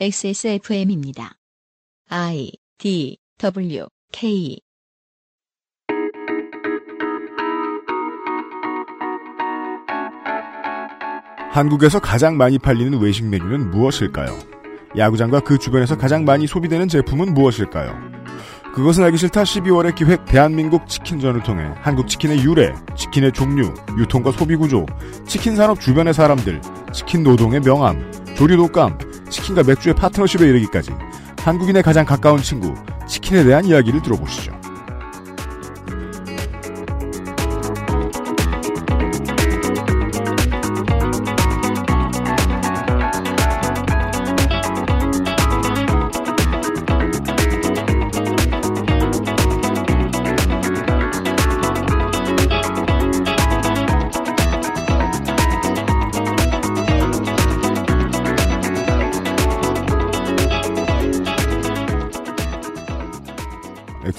XSFM입니다. I D W K 한국에서 가장 많이 팔리는 외식 메뉴는 무엇일까요? 야구장과 그 주변에서 가장 많이 소비되는 제품은 무엇일까요? 그것은 알기 싫다 12월의 기획 대한민국 치킨전을 통해 한국 치킨의 유래, 치킨의 종류, 유통과 소비 구조, 치킨 산업 주변의 사람들, 치킨 노동의 명암, 조리 독감, 치킨과 맥주의 파트너십에 이르기까지 한국인의 가장 가까운 친구, 치킨에 대한 이야기를 들어보시죠.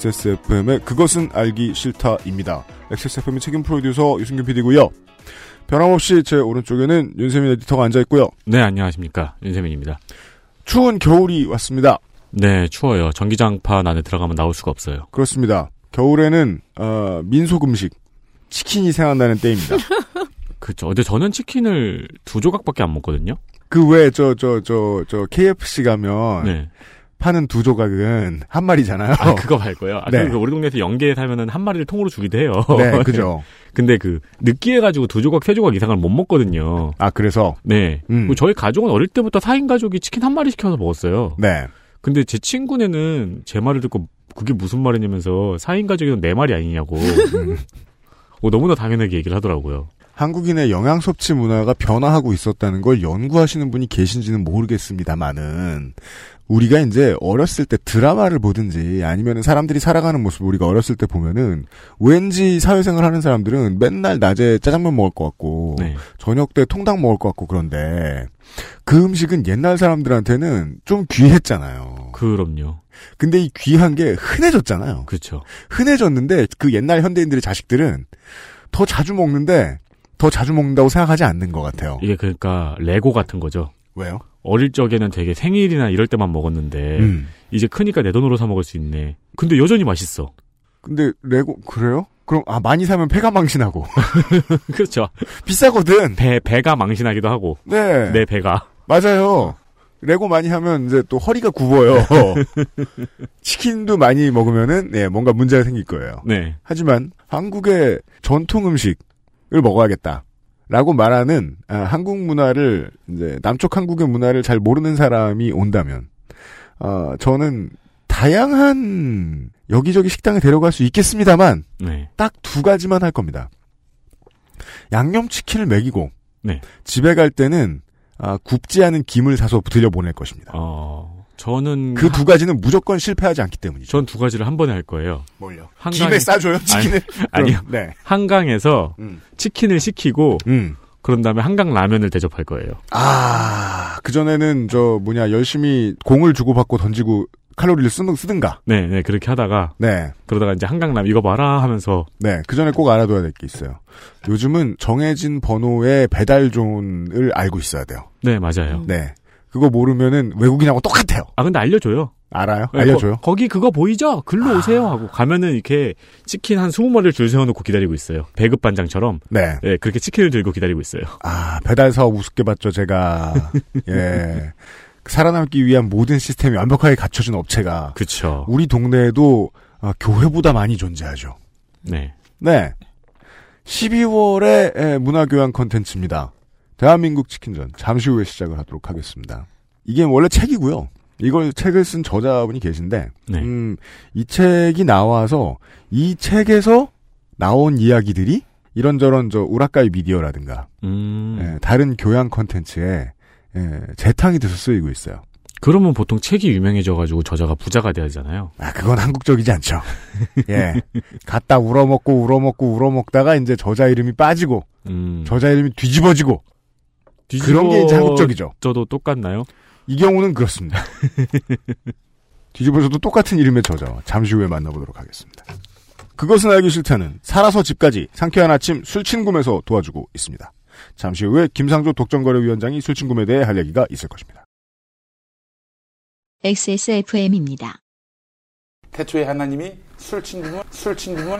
XSFM의 그것은 알기 싫다입니다. XSFM의 책임 프로듀서 유승균 PD고요. 변함없이 제 오른쪽에는 윤세민 에디터가 앉아있고요. 네, 안녕하십니까. 윤세민입니다. 추운 겨울이 왔습니다. 네, 추워요. 전기장판 안에 들어가면 나올 수가 없어요. 그렇습니다. 겨울에는 어, 민속 음식 치킨이 생각나는 때입니다. 그렇죠. 근데 저는 치킨을 두 조각밖에 안 먹거든요. 그 외에 저저 저 저 KFC 가면 네. 파는 두 조각은 한 마리잖아요. 아, 그거 말고요. 아, 네. 그 우리 동네에서 연계에 살면은 한 마리를 통으로 주기도 해요. 네, 그죠. 근데 그 느끼해가지고 두 조각, 세 조각 이상을 못 먹거든요. 아 그래서 네. 음. 저희 가족은 어릴 때부터 4인 가족이 치킨 한 마리 시켜서 먹었어요. 네. 근데 제 친구네는 제 말을 듣고 그게 무슨 말이냐면서 4인 가족이면 네 마리 아니냐고. 음. 어, 너무나 당연하게 얘기를 하더라고요. 한국인의 영양 섭취 문화가 변화하고 있었다는 걸 연구하시는 분이 계신지는 모르겠습니다만은 우리가 이제 어렸을 때 드라마를 보든지 아니면 사람들이 살아가는 모습을 우리가 어렸을 때 보면은 왠지 사회생활 하는 사람들은 맨날 낮에 짜장면 먹을 것 같고 네. 저녁 때 통닭 먹을 것 같고 그런데 그 음식은 옛날 사람들한테는 좀 귀했잖아요. 그럼요. 근데 이 귀한 게 흔해졌잖아요. 그렇죠. 흔해졌는데 그 옛날 현대인들의 자식들은 더 자주 먹는데 더 자주 먹는다고 생각하지 않는 것 같아요. 이게 그러니까 레고 같은 거죠. 왜요? 어릴 적에는 되게 생일이나 이럴 때만 먹었는데 음. 이제 크니까 내 돈으로 사 먹을 수 있네. 근데 여전히 맛있어. 근데 레고 그래요? 그럼 아 많이 사면 폐가 망신하고 그렇죠. 비싸거든. 배 배가 망신하기도 하고 네, 내 배가. 맞아요. 레고 많이 하면 이제 또 허리가 굽어요. 치킨도 많이 먹으면은 네, 뭔가 문제가 생길 거예요. 네. 하지만 한국의 전통 음식을 먹어야겠다. 라고 말하는 아, 한국 문화를 이제 남쪽 한국의 문화를 잘 모르는 사람이 온다면 어, 저는 다양한 여기저기 식당에 데려갈 수 있겠습니다만 네. 딱두 가지만 할 겁니다. 양념치킨을 먹이고 네. 집에 갈 때는 아, 굽지 않은 김을 사서 들려보낼 것입니다. 어 저는 그 두 가지는 무조건 실패하지 않기 때문이죠. 전 두 가지를 한 번에 할 거예요. 뭘요? 한강에- 김에 싸줘요 치킨을? 아니요. 그럼, 네. 한강에서 음. 치킨을 시키고 음. 그런 다음에 한강 라면을 대접할 거예요. 아, 그전에는 저 뭐냐, 열심히 공을 주고받고 던지고 칼로리를 쓰는, 쓰든가. 네, 네 그렇게 하다가 네. 그러다가 이제 한강 라면 이거 봐라 하면서 네. 그 전에 꼭 알아둬야 될 게 있어요. 요즘은 정해진 번호의 배달존을 알고 있어야 돼요. 네 맞아요. 네. 그거 모르면은 외국인하고 똑같아요. 아 근데 알려줘요. 알아요? 네, 알려줘요? 거, 기 그거 보이죠? 글로 오세요 하고 가면은 이렇게 치킨 한 20마리를 줄 세워놓고 기다리고 있어요. 배급 반장처럼. 네. 네, 그렇게 치킨을 들고 기다리고 있어요. 아, 배달 사업 우습게 봤죠, 제가. 예. 살아남기 위한 모든 시스템이 완벽하게 갖춰진 업체가 그쵸. 우리 동네에도 아, 교회보다 많이 존재하죠. 네. 네. 12월의 문화교양 컨텐츠입니다. 대한민국 치킨전. 잠시 후에 시작을 하도록 하겠습니다. 이게 원래 책이고요. 이걸 책을 쓴 저자분이 계신데, 네. 음, 이 책이 나와서 이 책에서 나온 이야기들이 이런저런 저 우라카이 미디어라든가 음. 예, 다른 교양 컨텐츠에 예, 재탕이 돼서 쓰이고 있어요. 그러면 보통 책이 유명해져가지고 저자가 부자가 되잖아요. 아, 그건 한국적이지 않죠. 예. 갖다 울어먹고 울어먹고 울어먹다가 이제 저자 이름이 빠지고 음. 저자 이름이 뒤집어지고 그런 게 이제 한국적이죠. 저도 똑같나요? 이 경우는 그렇습니다. 뒤집어져도 똑같은 이름의 저자와 잠시 후에 만나보도록 하겠습니다. 그것은 알기 싫다는 살아서 집까지 상쾌한 아침 술친구에서 도와주고 있습니다. 잠시 후에 김상조 독점거래위원장이 술친구에 대해 할 얘기가 있을 것입니다. XSFM입니다. 태초에 하나님이 술 친구는 술 친구는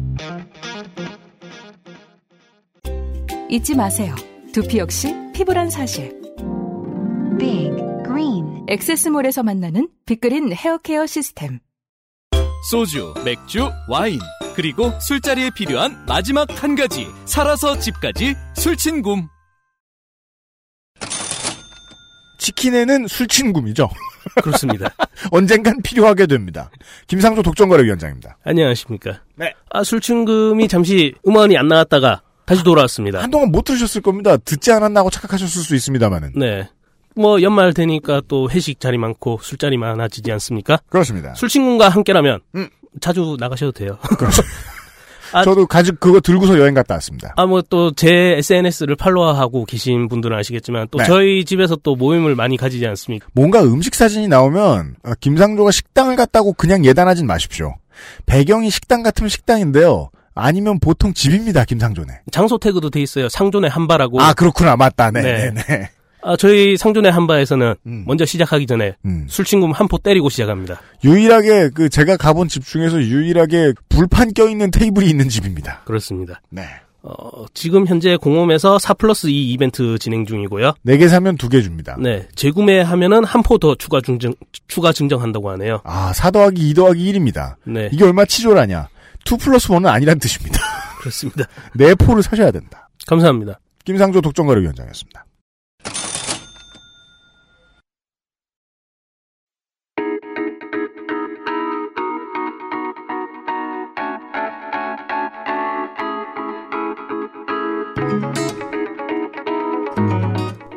잊지 마세요. 두피 역시 피부란 사실. Big Green 엑세스몰에서 만나는 빅그린 헤어케어 시스템. 소주, 맥주, 와인, 그리고 술자리에 필요한 마지막 한 가지. 살아서 집까지 술친굼. 치킨에는 술친굼이죠. 그렇습니다. 언젠간 필요하게 됩니다. 김상조 독점거래위원장입니다. 안녕하십니까. 네. 아, 술친금이 잠시 음원이 안 나왔다가 다시 돌아왔습니다. 한동안 못 들으셨을 겁니다. 듣지 않았나 하고 착각하셨을 수 있습니다만은. 네. 뭐 연말 되니까 또 회식 자리 많고 술자리 많아지지 않습니까? 그렇습니다. 술친구과 함께라면 음. 자주 나가셔도 돼요. 그렇죠. 아, 저도 가죽 그거 들고서 여행 갔다 왔습니다. 아, 뭐 또 제 SNS를 팔로워하고 계신 분들은 아시겠지만 또 네. 저희 집에서 또 모임을 많이 가지지 않습니까? 뭔가 음식 사진이 나오면 아, 김상조가 식당을 갔다고 그냥 예단하진 마십시오. 배경이 식당 같으면 식당인데요. 아니면 보통 집입니다. 김상조네. 장소 태그도 돼 있어요. 상조네 함바라고. 아 그렇구나 맞다. 네, 네. 네, 네. 아, 저희 상조네 함바에서는 음. 먼저 시작하기 전에 음. 술친굼 한 포 때리고 시작합니다. 유일하게 그 제가 가본 집 중에서 유일하게 불판 껴 있는 테이블이 있는 집입니다. 그렇습니다. 네. 어, 지금 현재 공홈에서 4 플러스 2 이벤트 진행 중이고요. 네개 사면 두개 줍니다. 네, 재구매하면은 한 포 더 추가 증정, 추가 증정한다고 하네요. 아, 4 더하기 2 더하기 1입니다. 네, 이게 얼마 치졸하냐. 2 플러스 1은 아니란 뜻입니다. 그렇습니다. 네 포를 사셔야 된다. 감사합니다. 김상조 독점거래위원장이었습니다.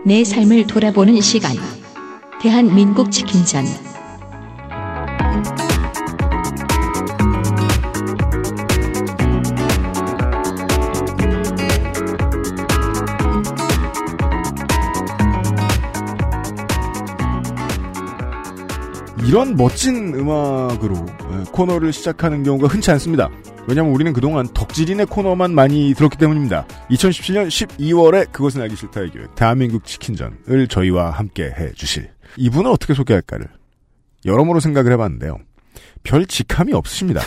내 삶을 돌아보는 시간. 대한민국 치킨전. 이런 멋진 음악으로 예, 코너를 시작하는 경우가 흔치 않습니다. 왜냐하면 우리는 그동안 덕질인의 코너만 많이 들었기 때문입니다. 2017년 12월에 그것은 알기 싫다의 기획 대한민국 치킨전을 저희와 함께 해주실 이분을 어떻게 소개할까를 여러모로 생각을 해봤는데요. 별 직함이 없으십니다.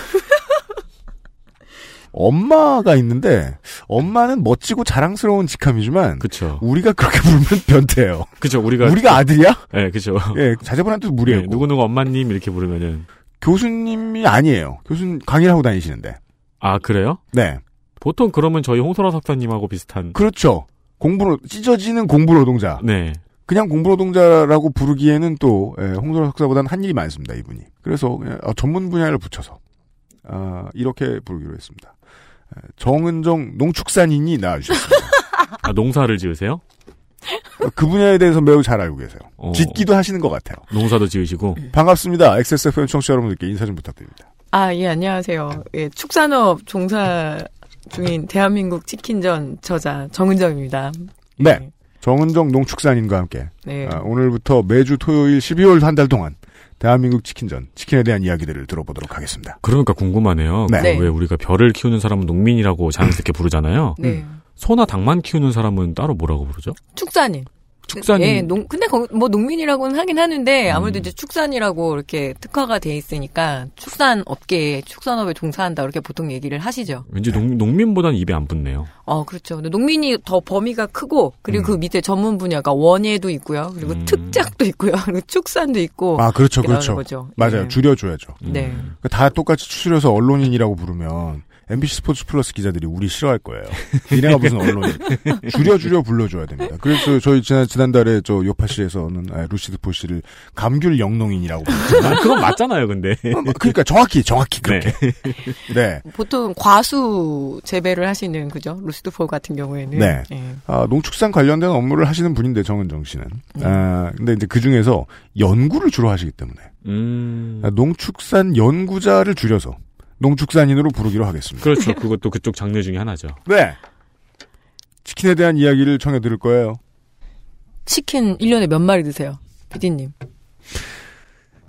엄마가 있는데 엄마는 멋지고 자랑스러운 직함이지만 그쵸. 우리가 그렇게 부르면 변태예요. 그쵸. 우리가. 우리가 아들이야? 네, 그쵸. 예, 자제분한테도 무리예요. 네, 누구누구 엄마님 이렇게 부르면은. 교수님이 아니에요. 교수님 강의를 하고 다니시는데. 아, 그래요? 네. 보통 그러면 저희 홍소라 석사님하고 비슷한. 그렇죠. 공부, 찢어지는 공부 노동자. 네. 그냥 공부 노동자라고 부르기에는 또, 예, 홍소라 석사보다는 한 일이 많습니다, 이분이. 그래서, 어, 전문 분야를 붙여서, 아, 이렇게 부르기로 했습니다. 예, 정은정 농축산인이 나와주셨습니다. 아, 농사를 지으세요? 어, 그 분야에 대해서 매우 잘 알고 계세요. 어. 짓기도 하시는 것 같아요. 농사도 지으시고. 반갑습니다. XSFM 청취자 여러분들께 인사 좀 부탁드립니다. 아, 예, 안녕하세요. 예, 축산업 종사 중인 대한민국 치킨전 저자 정은정입니다. 네. 정은정 농축산인과 함께 네. 아, 오늘부터 매주 토요일 12월 한 달 동안 대한민국 치킨전, 치킨에 대한 이야기들을 들어보도록 하겠습니다. 그러니까 궁금하네요. 네. 그 네. 왜 우리가 별을 키우는 사람은 농민이라고 자연스럽게 부르잖아요. 네. 소나 닭만 키우는 사람은 따로 뭐라고 부르죠? 축산인. 축산인. 예, 농, 근데 거, 뭐 농민이라고는 하긴 하는데 아무래도 음. 이제 축산이라고 이렇게 특화가 돼 있으니까 축산 업계에 축산업에 종사한다 이렇게 보통 얘기를 하시죠. 왠지 농, 농민보다는 입에 안 붙네요. 어, 그렇죠. 근데 농민이 더 범위가 크고 그리고 그 밑에 전문 분야가 원예도 있고요. 그리고 음. 특작도 있고요. 그리고 축산도 있고. 아, 그렇죠, 그렇죠. 거죠. 맞아요. 예. 줄여줘야죠. 네. 음. 그러니까 다 똑같이 추스려서 언론인이라고 부르면 MBC 스포츠 플러스 기자들이 우리 싫어할 거예요. 니네가 무슨 언론이 줄여 줄여 불러줘야 됩니다. 그래서 저희 지난 지난달에 저 요팟시에서는 아, 루시드폴 씨를 감귤 영농인이라고. 아, 그건 맞잖아요, 근데. 그러니까 정확히 정확히 그렇게. 네. 보통 과수 재배를 하시는 그죠 루시드 폴 같은 경우에는 네. 예. 아, 농축산 관련된 업무를 하시는 분인데 정은정 씨는. 아, 근데 이제 그 중에서 연구를 주로 하시기 때문에 음. 아, 농축산 연구자를 줄여서 농축산인으로 부르기로 하겠습니다. 그렇죠. 그것도 그쪽 장르 중에 하나죠. 네. 치킨에 대한 이야기를 청해 들을 거예요. 치킨 1년에 몇 마리 드세요? 피디님.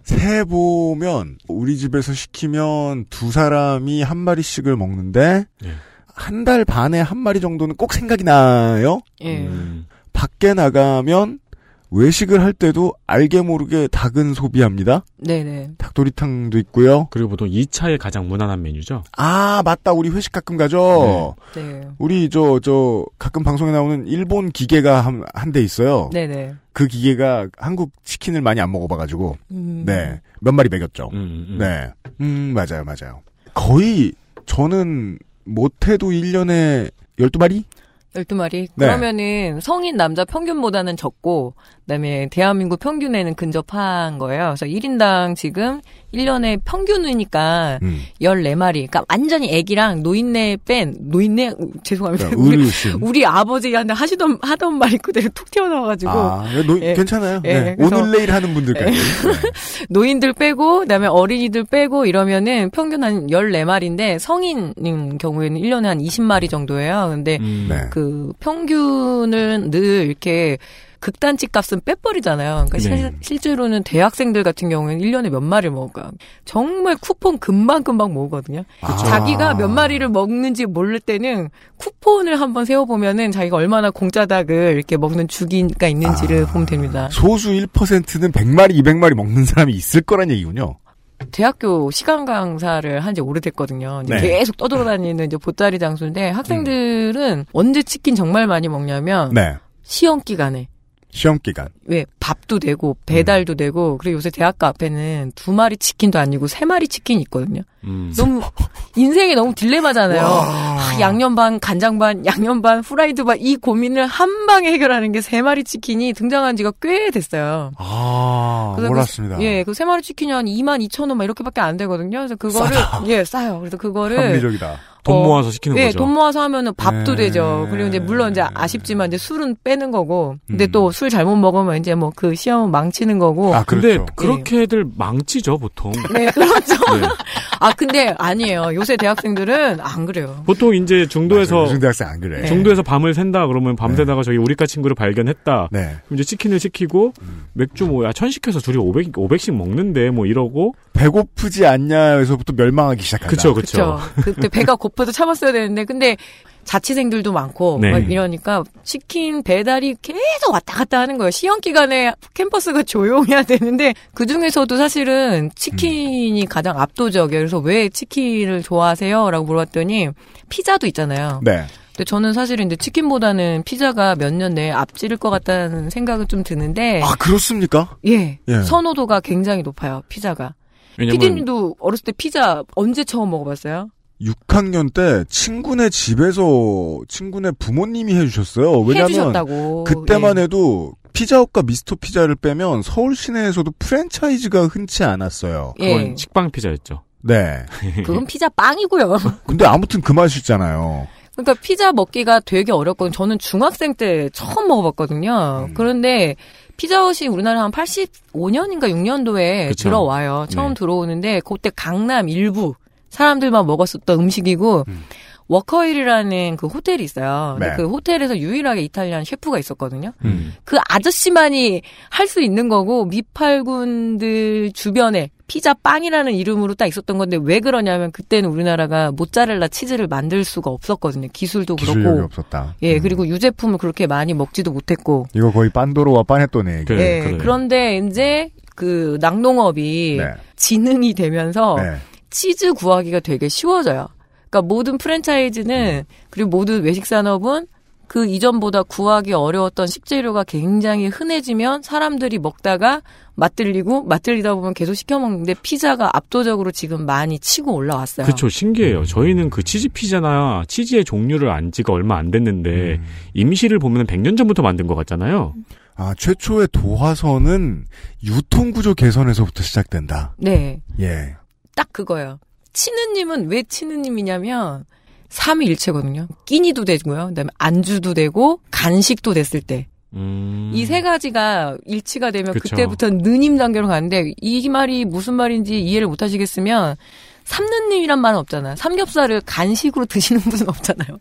세 보면 우리 집에서 시키면 두 사람이 한 마리씩을 먹는데 예. 한달 반에 한 마리 정도는 꼭 생각이 나요. 예. 음. 밖에 나가면 외식을 할 때도 알게 모르게 닭은 소비합니다. 네네. 닭도리탕도 있고요. 그리고 보통 2차에 가장 무난한 메뉴죠. 아 맞다 우리 회식 가끔 가죠. 네. 우리 저저 가끔 방송에 나오는 일본 기계가 한한대 있어요. 네네. 그 기계가 한국 치킨을 많이 안 먹어봐가지고 음. 네몇 마리 먹였죠. 음, 음. 네, 음 맞아요 맞아요. 거의 저는 못해도 1년에 12마리? 12마리? 네. 그러면은 성인 남자 평균보다는 적고, 그 다음에 대한민국 평균에는 근접한 거예요. 그래서 1인당 지금 1년에 평균이니까 음. 14마리. 그러니까 완전히 애기랑 노인네 뺀, 노인네? 죄송합니다. 그러니까 우리, 어르신. 우리 아버지한테 하시던, 하던 말 그대로 툭 튀어나와가지고. 아, 노- 예. 괜찮아요. 예, 네. 오늘 내일 하는 분들까지. 네. 노인들 빼고 그 다음에 어린이들 빼고 이러면은 평균 한 14마리인데 성인인 경우에는 1년에 한 20마리 정도예요. 근데 음. 네. 그 평균은 늘 이렇게 극단치 값은 빼버리잖아요. 그러니까 네. 실, 제로는 대학생들 같은 경우에는 1년에 몇 마리를 먹어요. 정말 쿠폰 금방금방 모으거든요. 아. 자기가 몇 마리를 먹는지 모를 때는 쿠폰을 한번 세워보면은 자기가 얼마나 공짜 닭을 이렇게 먹는 주기가 있는지를 아. 보면 됩니다. 소수 1%는 100마리, 200마리 먹는 사람이 있을 거란 얘기군요. 대학교 시간 강사를 한 지 오래됐거든요. 네. 계속 떠돌아다니는 이제 보따리 장수인데 학생들은 언제 치킨 정말 많이 먹냐면 네. 시험 기간에 시험 기간. 왜 밥도 되고 배달도 되고 그리고 요새 대학교 앞에는 두 마리 치킨도 아니고 세 마리 치킨이 있거든요. 음. 너무 인생이 너무 딜레마잖아요. 아, 양념 반, 간장 반, 양념 반, 후라이드 반 이 고민을 한 방에 해결하는 게 세 마리 치킨이 등장한 지가 꽤 됐어요. 아, 그래서 몰랐습니다. 그, 예, 그 세 마리 치킨이 한 2만 2천 원 막 이렇게밖에 안 되거든요. 그래서 그거를 싸다. 예 싸요. 그래서 그거를 합리적이다. 돈 어, 모아서 시키는 예, 거죠. 돈 모아서 하면은 밥도 네. 되죠. 그리고 이제 물론 이제 아쉽지만 이제 술은 빼는 거고, 근데 음. 또술 잘못 먹으면 이제 뭐 그 시험은 망치는 거고. 아, 근데 그렇죠. 그렇게들 망치죠, 보통. 네, 그렇죠. 네. 아, 근데 아니에요. 요새 대학생들은 안 그래요. 보통 이제 중도에서 요즘 대학생 안 그래. 네. 중도에서 밤을 샌다 그러면 밤새다가 저기 우리과 친구를 발견했다. 네. 그럼 이제 치킨을 시키고 맥주 뭐야 천 시켜서 둘이 500 500씩 먹는데 뭐 이러고 배고프지 않냐에서부터 멸망하기 시작한다. 그쵸 그쵸. 그쵸. 그때 배가 고 파도 참았어야 되는데, 근데 자취생들도 많고, 네. 막 이러니까 치킨 배달이 계속 왔다 갔다 하는 거예요. 시험 기간에 캠퍼스가 조용해야 되는데, 그 중에서도 사실은 치킨이 가장 압도적이에요. 그래서 왜 치킨을 좋아하세요? 라고 물어봤더니, 피자도 있잖아요. 네. 근데 저는 사실은 이제 치킨보다는 피자가 몇 년 내에 앞지를 것 같다는 생각은 좀 드는데, 아, 그렇습니까? 예, 예. 선호도가 굉장히 높아요, 피자가. 왜냐면 피디님도 어렸을 때 피자 언제 처음 먹어봤어요? 6학년 때 친구네 집에서 친구네 부모님이 해주셨어요. 왜냐면 해주셨다고. 그때만 예. 해도 피자헛과 미스터 피자를 빼면 서울 시내에서도 프랜차이즈가 흔치 않았어요. 그건 예. 식빵 피자였죠. 네. 그건 피자 빵이고요. 근데 아무튼 그 맛이잖아요. 그러니까 피자 먹기가 되게 어렵거든요. 저는 중학생 때 처음 먹어봤거든요. 음. 그런데 피자헛이 우리나라 한 85년인가 6년도에 그쵸. 들어와요. 처음 네. 들어오는데 그때 강남 일부 사람들만 먹었었던 음식이고 음. 워커힐이라는 그 호텔이 있어요. 근데 네. 그 호텔에서 유일하게 Italian 셰프가 있었거든요. 음. 그 아저씨만이 할 수 있는 거고 미팔군들 주변에 피자 빵이라는 이름으로 딱 있었던 건데 왜 그러냐면 그때는 우리나라가 모짜렐라 치즈를 만들 수가 없었거든요. 기술도 기술력이 그렇고. 없었다. 예, 음. 그리고 유제품을 그렇게 많이 먹지도 못했고. 이거 거의 빤도로와 빠네또네 얘기. 예. 그런데 이제 그 낙농업이 네. 지능이 되면서 네. 치즈 구하기가 되게 쉬워져요. 그러니까 모든 프랜차이즈는 그리고 모든 외식 산업은 그 이전보다 구하기 어려웠던 식재료가 굉장히 흔해지면 사람들이 먹다가 맛들리고 맛들리다 보면 계속 시켜 먹는데 피자가 압도적으로 지금 많이 치고 올라왔어요. 그렇죠. 신기해요. 저희는 그 치즈 피자나 치즈의 종류를 안 지가 얼마 안 됐는데 임시를 보면 100년 전부터 만든 것 같잖아요. 아, 최초의 도화선은 유통구조 개선에서부터 시작된다. 네. 예. 딱 그거예요. 치느님은 왜 치느님이냐면 삼위일체거든요. 끼니도 되고요. 그다음에 안주도 되고 간식도 됐을 때. 음. 이세 가지가 일치가 되면 그쵸. 그때부터 느님 단계로 가는데 이 말이 무슨 말인지 이해를 못 하시겠으면 삼느님이란 말은 없잖아요. 삼겹살을 간식으로 드시는 분은 없잖아요.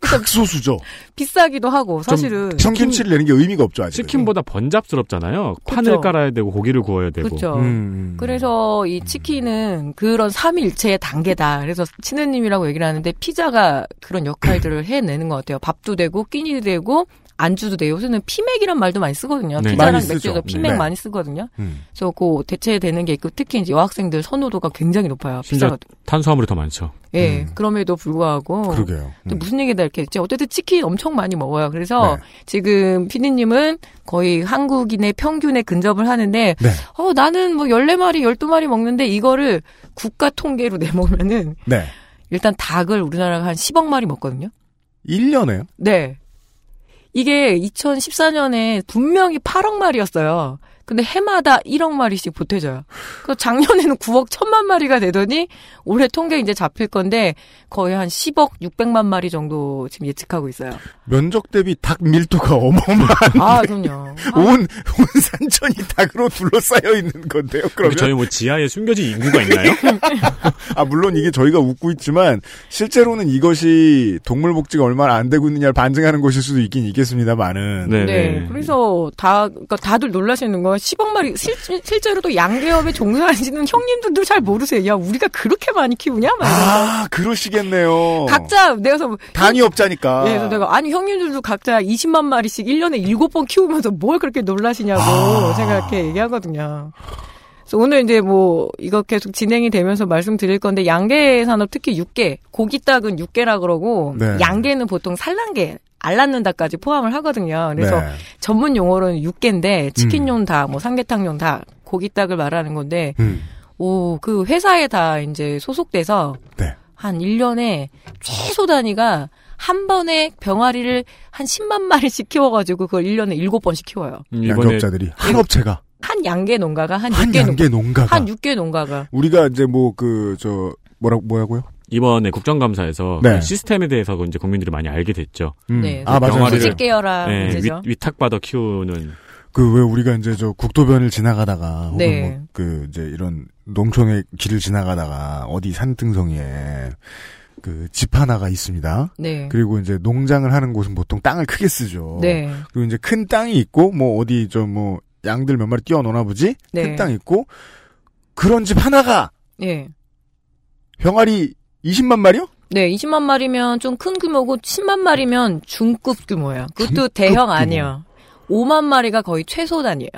극소수죠. 비싸기도 하고 사실은 청김치를 내는 게 의미가 없죠, 아직. 치킨보다 번잡스럽잖아요. 판을 깔아야 되고 고기를 구워야 되고. 그렇죠. 음. 그래서 이 치킨은 그런 삼일체의 단계다. 그래서 치느님이라고 얘기를 하는데 피자가 그런 역할들을 해내는 것 같아요. 밥도 되고 끼니도 되고 안주도 돼요. 요새는 피맥이란 말도 많이 쓰거든요. 네. 피자랑. 맥주에서 피맥 네. 많이 쓰거든요. 음. 그래서 그 대체되는 게 있고 특히 이제 여학생들 선호도가 굉장히 높아요. 피자가. 탄수화물이 더 많죠. 예. 그럼에도 불구하고 그러게요. 또 음. 무슨 얘기다 이렇게 했지. 어쨌든 치킨 엄청 많이 먹어요. 그래서 네. 지금 피디님은 거의 한국인의 평균에 근접을 하는데 네. 어 나는 뭐 14마리, 12마리 먹는데 이거를 국가 통계로 내보면은 네. 일단 닭을 우리나라가 한 10억 마리 먹거든요. 1년에요? 네. 이게 2014년에 분명히 8억 마리였어요. 근데 해마다 1억 마리씩 보태져요. 그 작년에는 9억 1천만 마리가 되더니 올해 통계 이제 잡힐 건데 거의 한 10억 600만 마리 정도 지금 예측하고 있어요. 면적 대비 닭 밀도가 어마어마한. 아, 그럼요. 온, 온 산천이 닭으로 둘러싸여 있는 건데요, 그러면. 저희 뭐 지하에 숨겨진 인구가 있나요? 아, 물론 이게 저희가 웃고 있지만, 실제로는 이것이 동물 복지가 얼마나 안 되고 있느냐를 반증하는 것일 수도 있긴 있겠습니다만은. 네, 네. 그래서 다, 그러니까 다들 놀라시는 거 10억 마리, 실, 실제로도 양계업에 종사하시는 형님들도 잘 모르세요. 야, 우리가 그렇게 많이 키우냐? 아, 그러시겠네요. 각자, 내가 그래서 단위 업자니까. 예, 그래서 내가 아니 형님들도 각자 20만 마리씩 1년에 7번 키우면서 뭘 그렇게 놀라시냐고 아. 제가 이렇게 얘기하거든요. 오늘 이제 뭐 이거 계속 진행이 되면서 말씀드릴 건데 양계 산업 특히 육계 고기 닭은 육계라 그러고 네. 양계는 보통 산란계 알 낳는 닭까지 포함을 하거든요. 그래서 네. 전문 용어로는 육계인데 치킨용 닭, 뭐 삼계탕용 닭, 고기닭을 말하는 건데 음. 오그 회사에 다 이제 소속돼서 네. 한 1년에 최소 단위가 한 번에 병아리를 한 10만 마리씩 키워가지고 그걸 1년에 7번씩 키워요. 음, 양업자들이. 한 업체가. 한 양계 농가가 한 한 6개 양계 농가. 농가가. 한 6개 농가가. 우리가 이제 뭐 그, 저, 뭐라고, 뭐라고요? 이번에 국정감사에서 네. 그 시스템에 대해서 이제 국민들이 많이 알게 됐죠. 음. 네. 아, 맞아요. 병아리를- 수직 계열화 네, 문제죠. 위, 탁받아 키우는 그 왜 우리가 이제 저 국도변을 지나가다가 혹은 네. 뭐그 이제 이런 농촌의 길을 지나가다가 어디 산등성이에 그집 하나가 있습니다. 네. 그리고 이제 농장을 하는 곳은 보통 땅을 크게 쓰죠. 네. 그리고 이제 큰 땅이 있고 뭐 어디 좀 뭐 양들 몇 마리 놓나 보지? 네. 큰땅 있고 그런 집 하나가 예. 병아리 20만 마리요? 네, 20만 마리면 좀 큰 규모고 10만 마리면 중급 규모예요. 그것도 중급 대형 규모. 아니에요. 5만 마리가 거의 최소 단위예요.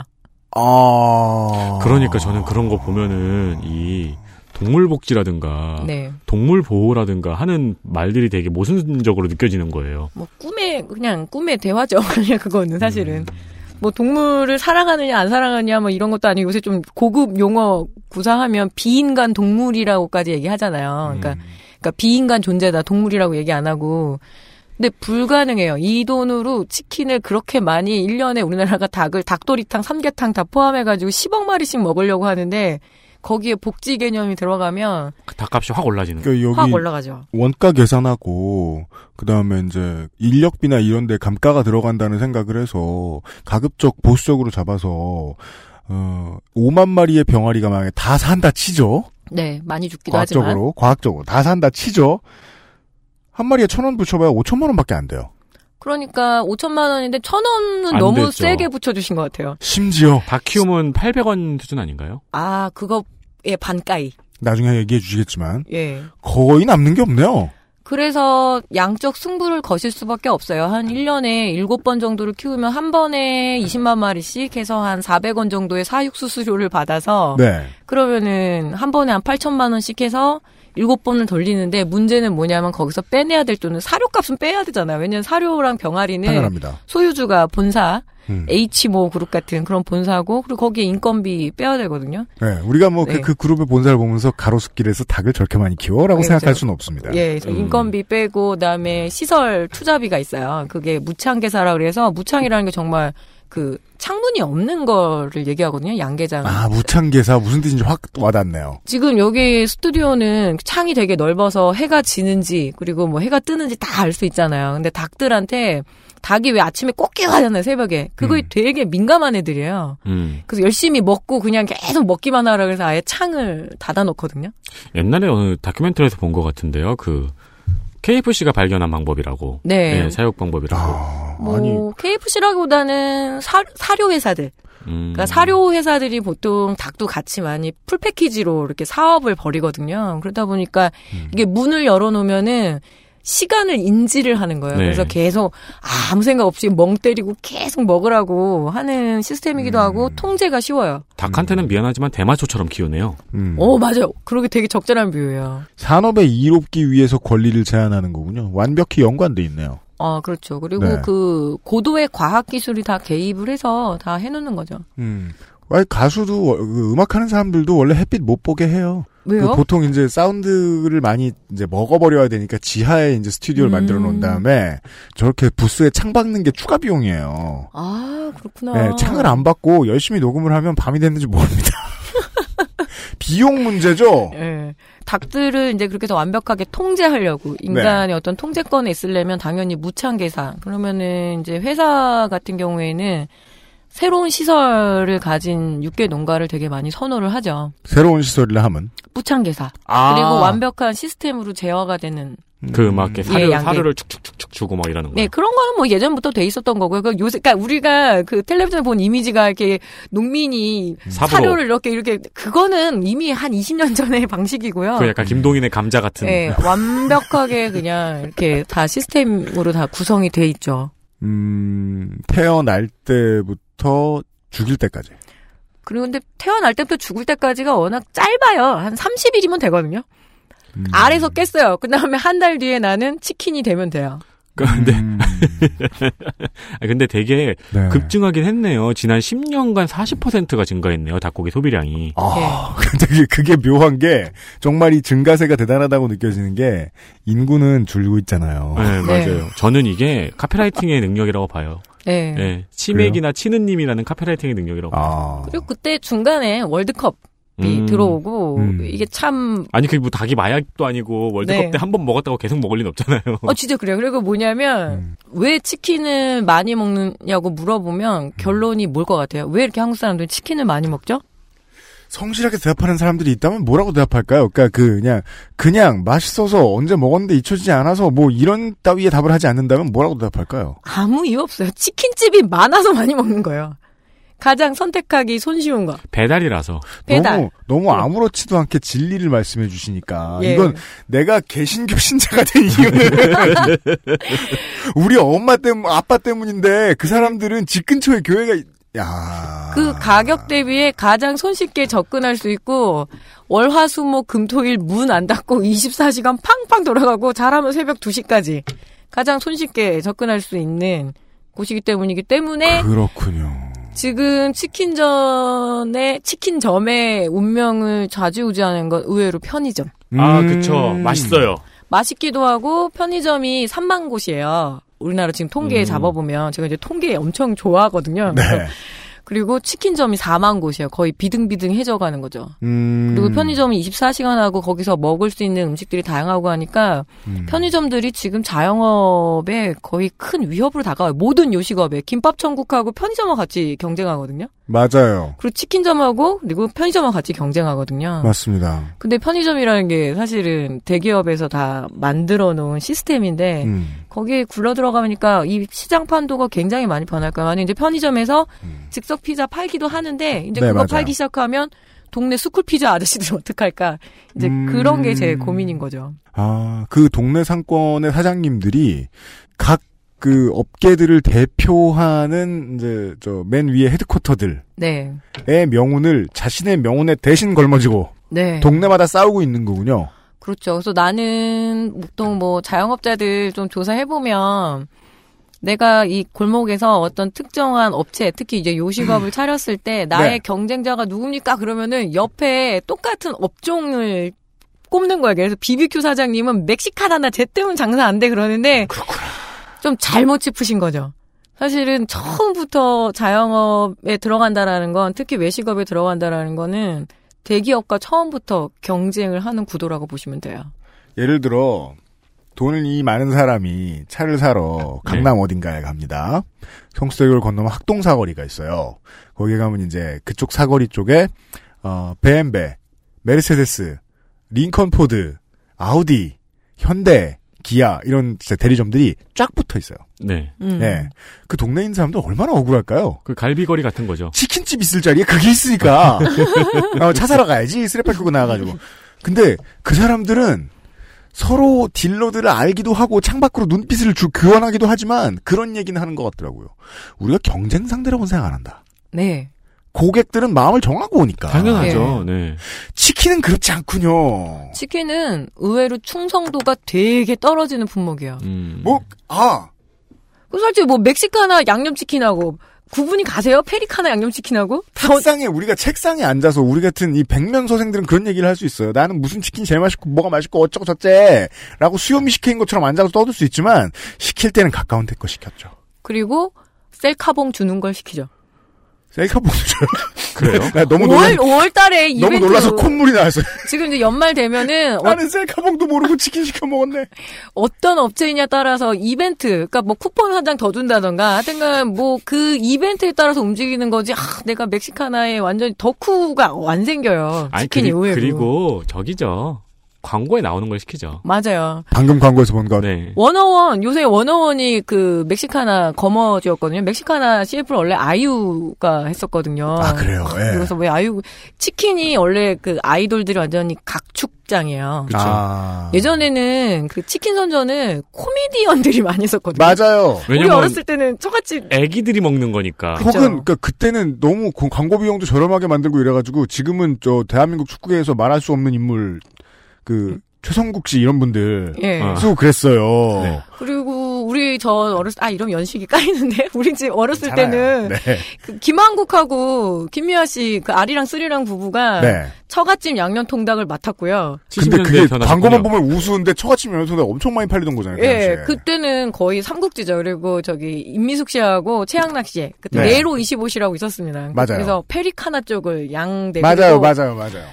아. 그러니까 저는 그런 거 보면은 이 동물 복지라든가 네. 동물 보호라든가 하는 말들이 되게 모순적으로 느껴지는 거예요. 뭐 꿈의 그냥 꿈의 대화죠. 그냥 그거는 사실은 음. 뭐 동물을 사랑하느냐 안 사랑하느냐 뭐 이런 것도 아니고 요새 좀 고급 용어 구사하면 비인간 동물이라고까지 얘기하잖아요. 그러니까 그러니까 비인간 존재다 동물이라고 얘기 안 하고 근데 불가능해요. 이 돈으로 치킨을 그렇게 많이 1년에 우리나라가 닭을 닭도리탕, 삼계탕 다 포함해 가지고 10억 마리씩 먹으려고 하는데 거기에 복지 개념이 들어가면 닭값이 확 올라지는 그러니까 여기 확 올라가죠. 원가 계산하고 그다음에 이제 인력비나 이런 데 감가가 들어간다는 생각을 해서 가급적 보수적으로 잡아서 어 5만 마리의 병아리가 만약에 다 산다 치죠. 네, 많이 죽기도 하지만 과학적으로 과학적으로 다 산다 치죠. 한 마리에 천 원 붙여봐야 5천만 원밖에 안 돼요. 그러니까 5천만 원인데 천 원은 안 너무 됐죠. 세게 붙여주신 것 같아요. 심지어 닭 키우면 800원 수준 아닌가요? 아, 그거의 반가이. 나중에 얘기해 주시겠지만 예. 거의 남는 게 없네요. 그래서 양적 승부를 거실 수밖에 없어요. 한 1년에 7번 정도를 키우면 한 번에 20만 마리씩 해서 한 400원 정도의 사육 수수료를 받아서 네. 그러면은 한 번에 한 8천만 원씩 해서 일곱 번을 돌리는데 문제는 뭐냐면 거기서 빼내야 될 돈은 사료값은 빼야 되잖아요. 왜냐면 사료랑 병아리는 당연합니다. 소유주가 본사 음. H모 그룹 같은 그런 본사고 그리고 거기에 인건비 빼야 되거든요. 네, 우리가 뭐그 네. 그 그룹의 본사를 보면서 가로수길에서 닭을 저렇게 많이 키워라고 네, 생각할. 수는 없습니다. 예, 음. 인건비 빼고 그다음에 시설 투자비가 있어요. 그게 무창개사라 그래서 무창이라는 게 정말 그 창문이 없는 거를 얘기하거든요. 양계장. 아 무창개사 무슨 뜻인지 확 와닿네요. 지금 여기 스튜디오는 창이 되게 넓어서 해가 지는지 그리고 뭐 해가 뜨는지 다 알 수 있잖아요. 근데 닭들한테 닭이 왜 아침에 꼭 깨가잖아요 새벽에. 그거에 되게 민감한 애들이에요. 음. 그래서 열심히 먹고 그냥 계속 먹기만 하라 그래서 아예 창을 닫아놓거든요. 옛날에 어느 다큐멘터리에서 본 것 같은데요. 그 KFC가 발견한 방법이라고. 네. 사육 방법이라고. 뭐 KFC라기보다는 사, 사료 회사들. 음. 그러니까 사료 회사들이 보통 닭도 같이 많이 풀 패키지로 이렇게 사업을 벌이거든요. 그러다 보니까 음. 이게 문을 열어놓으면은 시간을 인지를 하는 거예요. 네. 그래서 계속 아무 생각 없이 멍 때리고 계속 먹으라고 하는 시스템이기도 하고 통제가 쉬워요. 닭한테는 미안하지만 대마초처럼 키우네요. 음. 오 맞아요. 그러게 되게 적절한 비유예요. 산업에 이롭기 위해서 권리를 제한하는 거군요. 완벽히 연관돼 있네요. 어 그렇죠. 그리고 네. 그 고도의 과학 기술이 다 개입을 해서 다 해놓는 거죠. 음. 아니, 가수도 워- 그 음악하는 사람들도 원래 햇빛 못 보게 해요. 왜요? 그 보통 이제 사운드를 많이 이제 먹어버려야 되니까 지하에 이제 스튜디오를 음. 만들어 놓은 다음에 저렇게 부스에 창 박는 게 추가 비용이에요. 아 그렇구나. 네, 창을 안 받고 열심히 녹음을 하면 밤이 됐는지 모릅니다. 비용 문제죠? 예. 닭들을 이제 그렇게 더 완벽하게 통제하려고 인간의 네. 어떤 통제권에 있으려면 당연히 무창개사. 그러면은 이제 회사 같은 경우에는 새로운 시설을 가진 육계 농가를 되게 많이 선호를 하죠. 새로운 시설이라 하면. 무창개사. 아. 그리고 완벽한 시스템으로 제어가 되는 그막 이렇게 사료, 예. 사료를 축축축축 주고 막 이러는 거. 네, 그런 거는 뭐 예전부터 돼 있었던 거고요. 그 요새, 그니까 우리가 그 텔레비전에 본 이미지가 이렇게 농민이 삽으로. 사료를 이렇게 이렇게, 그거는 이미 한 20년 전의 방식이고요. 그 약간 김동인의 감자 같은. 네, 완벽하게 그냥 이렇게 다 시스템으로 다 구성이 돼 있죠. 음, 태어날 때부터 죽일 때까지. 그리고 근데 태어날 때부터 죽을 때까지가 워낙 짧아요. 한 30일이면 되거든요. 음. 알에서 깼어요. 그 다음에 한 달 뒤에 나는 치킨이 되면 돼요. 근데 음. 아, 근데 되게 네. 급증하긴 했네요. 지난 10년간 40%가 증가했네요. 닭고기 소비량이. 아, 근데 그게, 그게 묘한 게, 정말 이 증가세가 대단하다고 느껴지는 게, 인구는 줄고 있잖아요. 네, 맞아요. 저는 이게 카피라이팅의 능력이라고 봐요. 네. 네, 치맥이나 치느님이라는 카피라이팅의 능력이라고 봐요. 아. 그리고 그때 중간에 월드컵이 음. 들어오고 음. 이게 참 아니 그게 뭐 닭이 마약도 아니고 월드컵 네. 때한 번 먹었다고 계속 먹을 리는 없잖아요. 어, 진짜 그래요. 그리고 뭐냐면, 음. 왜 치킨을 많이 먹느냐고 물어보면 결론이 뭘 것 같아요? 왜 이렇게 한국 사람들이 치킨을 많이 먹죠? 성실하게 대답하는 사람들이 있다면 뭐라고 대답할까요? 그러니까 그 그냥 그냥 맛있어서 언제 먹었는데 잊혀지지 않아서 뭐 이런 따위의 답을 하지 않는다면 뭐라고 대답할까요? 아무 이유 없어요. 치킨집이 많아서 많이 먹는 거예요. 가장 선택하기 손쉬운 거. 배달이라서. 배달. 너무 너무 아무렇지도 않게 진리를 말씀해 주시니까 예. 이건 내가 개신교 신자가 된 이유는 우리 엄마 때문 아빠 때문인데 그 사람들은 집 근처에 교회가 있- 야그 가격 대비에 가장 손쉽게 접근할 수 있고 월화수목 금토일 문 안 닫고 24시간 팡팡 돌아가고 잘하면 새벽 2시까지 가장 손쉽게 접근할 수 있는 곳이기 때문이기 때문에 그렇군요. 지금 치킨전의 치킨점의 운명을 좌지우지하는 건 의외로 편의점. 아, 음. 그쵸. 맛있어요. 맛있기도 하고 편의점이 3만 곳이에요. 우리나라 지금 통계 음. 잡아보면 제가 이제 통계 엄청 좋아하거든요. 네. 그리고 치킨점이 4만 곳이에요. 거의 비등비등해져 가는 거죠. 음. 그리고 편의점이 24시간 하고 거기서 먹을 수 있는 음식들이 다양하고 하니까 음. 편의점들이 지금 자영업에 거의 큰 위협으로 다가와요. 모든 요식업에 김밥 천국하고 편의점하고 같이 경쟁하거든요. 맞아요. 그리고 치킨점하고 그리고 편의점하고 같이 경쟁하거든요. 맞습니다. 근데 편의점이라는 게 사실은 대기업에서 다 만들어 놓은 시스템인데 음. 거기에 굴러 들어가니까 이 시장 판도가 굉장히 많이 변할 거예요. 만약 이제 편의점에서 즉석 피자 팔기도 하는데 이제 네, 그거 맞아요. 팔기 시작하면 동네 스쿨 피자 아저씨들 어떡할까? 이제 음. 그런 게 제 고민인 거죠. 아, 그 동네 상권의 사장님들이 각 그 업계들을 대표하는 이제 저 맨 위에 헤드쿼터들의 네. 명운을 자신의 명운에 대신 걸머지고 네. 동네마다 싸우고 있는 거군요. 그렇죠. 그래서 나는 보통 뭐 자영업자들 좀 조사해보면 내가 이 골목에서 어떤 특정한 업체, 특히 이제 요식업을 차렸을 때 나의 네. 경쟁자가 누굽니까? 그러면은 옆에 똑같은 업종을 꼽는 거예요. 그래서 BBQ 사장님은 멕시카나나 쟤 때문 장사 안 돼 그러는데 좀 잘못 짚으신 거죠. 사실은 처음부터 자영업에 들어간다라는 건 특히 외식업에 들어간다라는 거는 대기업과 처음부터 경쟁을 하는 구도라고 보시면 돼요. 예를 들어 돈을 이 많은 사람이 차를 사러 강남 어딘가에 갑니다. 성수대교를 건너면 학동 사거리가 있어요. 거기 가면 이제 그쪽 사거리 쪽에 어, BMW, 메르세데스, 링컨 포드, 아우디, 현대, 기아 이런 진짜 대리점들이 쫙 붙어 있어요. 네. 음. 네. 그 동네에 있는 사람들 얼마나 억울할까요? 그 갈비거리 같은 거죠. 치킨집 있을 자리에 그게 있으니까 어, 차 사러 가야지 쓰레빠 끌고 나와가지고 근데 그 사람들은 서로 딜러들을 알기도 하고 창밖으로 눈빛을 주, 교환하기도 하지만 그런 얘기는 하는 것 같더라고요 우리가 경쟁 상대라고는 생각 안 한다 네. 고객들은 마음을 정하고 오니까 당연하죠. 네. 치킨은 그렇지 않군요 치킨은 의외로 충성도가 되게 떨어지는 품목이에요. 음. 뭐, 아. 그 솔직히 뭐 멕시카나 양념치킨하고 구분이 가세요? 페리카나 양념치킨하고? 책상에 우리가 책상에 앉아서 우리 같은 이 백면 소생들은 그런 얘기를 할 수 있어요. 나는 무슨 치킨 제일 맛있고 뭐가 맛있고 어쩌고 저쩌라고 수요미 시킨 것처럼 앉아서 떠들 수 있지만 시킬 때는 가까운 데 거 시켰죠. 그리고 셀카봉 주는 걸 시키죠. 셀카봉 줘요. 그래요? 나 너무 5월, 놀라 5월 달에 이벤트. 너무 놀라서 콧물이 나왔어요. 지금 이제 연말 되면은 어, 나는 셀카봉도 모르고 치킨 시켜 먹었네. 어떤 업체이냐 따라서 이벤트, 그러니까 뭐 쿠폰 한 장 더 준다던가, 하여튼간 뭐 그 이벤트에 따라서 움직이는 거지. 아, 내가 멕시카나에 완전히 덕후가 안 생겨요. 아니 치킨이 그리, 의외로. 그리고 저기죠. 광고에 나오는 걸 시키죠. 맞아요. 방금 광고에서 본 거. 네. 워너원 요새 워너원이 그 멕시카나 거머쥐였거든요. 멕시카나 CF를 원래 아이유가 했었거든요. 아 그래요. 예. 그래서 왜 아이유 치킨이 원래 그 아이돌들이 완전히 각축장이에요. 아. 예전에는 그 치킨 선전을 코미디언들이 많이 했었거든요. 맞아요. 우리 왜냐면 어렸을 때는 저같이 애기들이 먹는 거니까. 그쵸. 혹은 그러니까 그때는 너무 고- 광고 비용도 저렴하게 만들고 이래가지고 지금은 저 대한민국 축구계에서 말할 수 없는 인물 그 최성국 씨 이런 분들 예. 어. 쓰고 그랬어요. 네. 그리고 우리 저 어렸을 아 이런 연식이 까이는데 우리 집 어렸을 괜찮아요. 때는 네. 그 김한국하고 김미아 씨 그 아리랑 쓰리랑 부부가 네. 처갓집 양념 통닭을 맡았고요. 근데 70년대에 그게 변하셨군요. 광고만 보면 우스운데 처갓집 면소가 엄청 많이 팔리던 거잖아요. 그 예, 당시에. 그때는 거의 삼국지죠. 그리고 저기 임미숙 씨하고 최양락 씨, 그때 네. 네로 25시라고 있었습니다. 맞아요. 그래서 페리카나 쪽을 양대 맞아요, 맞아요, 맞아요.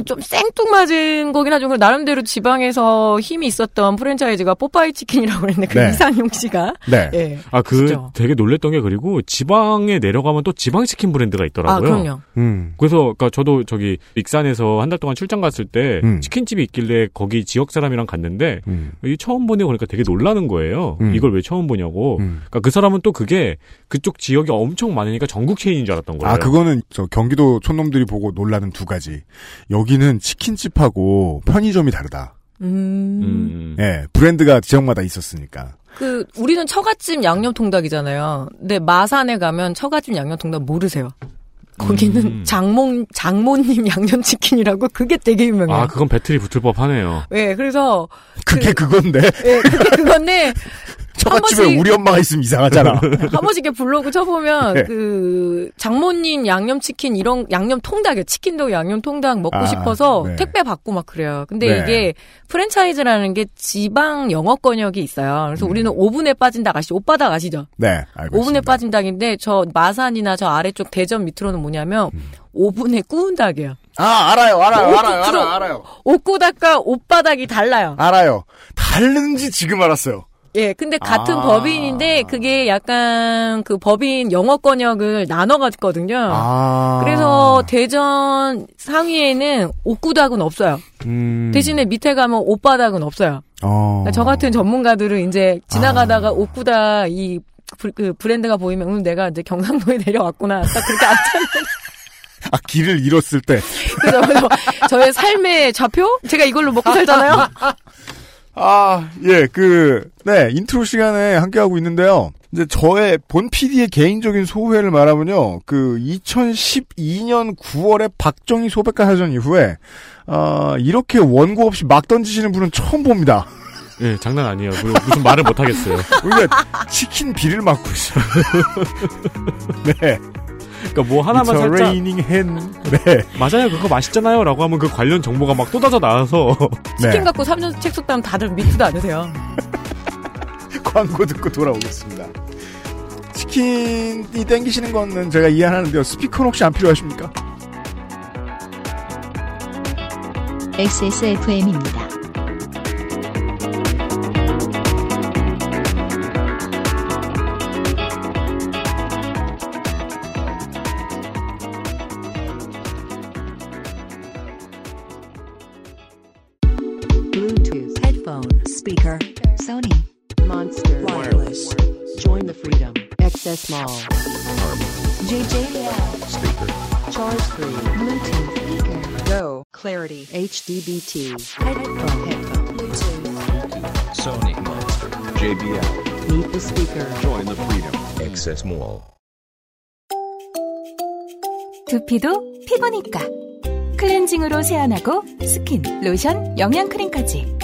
또 좀 생뚱맞은 거긴 하죠. 나름대로 지방에서 힘이 있었던 프랜차이즈가 뽀빠이 치킨이라고 했는데 그 네. 이상용 씨가 네. 예. 아, 그 그죠. 되게 놀랬던 게 그리고 지방에 내려가면 또 지방 치킨 브랜드가 있더라고요. 아, 그럼요. 음. 그래서 그러니까 저도 저기 익산에서 한 달 동안 출장 갔을 때 음. 치킨집이 있길래 거기 지역 사람이랑 갔는데 음. 이 처음 보네 그러니까 되게 놀라는 거예요. 음. 이걸 왜 처음 보냐고. 음. 그러니까 그 사람은 또 그게 그쪽 지역이 엄청 많으니까 전국 체인인 줄 알았던 거예요. 아, 그거는 저 경기도 촌놈들이 보고 놀라는 두 가지. 여 기는 치킨집하고 편의점이 다르다. 음. 음. 예, 브랜드가 지역마다 있었으니까. 그 우리는 처갓집 양념 통닭이잖아요. 근데 마산에 가면 처갓집 양념 통닭 모르세요. 거기는 음. 장모 장모님 양념치킨이라고 그게 되게 유명해요. 아, 그건 배틀이 붙을 법하네요. 예, 그래서 그게 그, 건데 예, 그게 그건데 처갓집에 번씩- 우리 엄마가 있으면 이상하잖아. 한 번씩 이렇게 블로그 쳐보면 네. 그 장모님 양념치킨 이런 양념 통닭이요 치킨도 양념 통닭 먹고 아, 싶어서 네. 택배 받고 막 그래요. 근데 네. 이게 프랜차이즈라는 게 지방 영업 권역이 있어요. 음. 그래서 우리는 오븐에 빠진 닭 아시죠? 오빠닭 아시죠? 네, 오븐에. 빠진 닭인데 저 마산이나 저 아래쪽 대전 밑으로는 뭐냐면 오븐에 구운 닭이에요. 아, 알아요, 알아요, 옷 알아요, 알아요, 알아요. 옥구닭과 오빠닭이 달라요. 알아요. 다른지 지금 알았어요. 예, 근데 같은 아. 법인인데 그게 약간 그 법인 영어권역을 나눠갔거든요. 아. 그래서 대전 상위에는 옥구닭은 없어요. 음. 대신에 밑에 가면 오빠닭은 없어요. 어. 그러니까 저 같은 전문가들은 이제 지나가다가 옥구닭 이 브, 그 브랜드가 보이면 음, 내가 이제 경상도에 내려왔구나. 딱 그렇게 앉잖아요. 아, 길을 잃었을 때. 그래서 그래서 저의 삶의 좌표? 제가 이걸로 먹고 살잖아요. 아, 예, 그, 네, 인트로 시간에 함께하고 있는데요. 이제 저의 본 PD의 개인적인 소회를 말하면요. 그 2012년 9월에 박정희 소백과 사전 이후에 어, 이렇게 원고 없이 막 던지시는 분은 처음 봅니다. 예, 장난 아니에요. 무슨, 무슨 말을 못 하겠어요. 우리가 치킨 비를 맞고 있어요. 네. 그러니까 뭐 하나만 살짝 raining hen. 네. 맞아요. 그거 맛있잖아요라고 하면 그 관련 정보가 막 쏟아져 나와서 치킨 네. 갖고 3년 책 속다면 다들 믿지도 않으세요. 광고 듣고 돌아오겠습니다. 치킨이 땡기시는 거는 제가 이해하는데요. 스피커는 혹시 안 필요하십니까? XSFM입니다. Speaker Sony Monster Wireless Join the freedom XS Mall JJL speaker Charge 3 Bluetooth speaker Go Clarity HDBT headphone headphone Bluetooth Sony Monster JBL Meet the speaker Join the freedom Access Mall 두피도 피부니까 클렌징으로 세안하고 스킨, 로션, 영양크림까지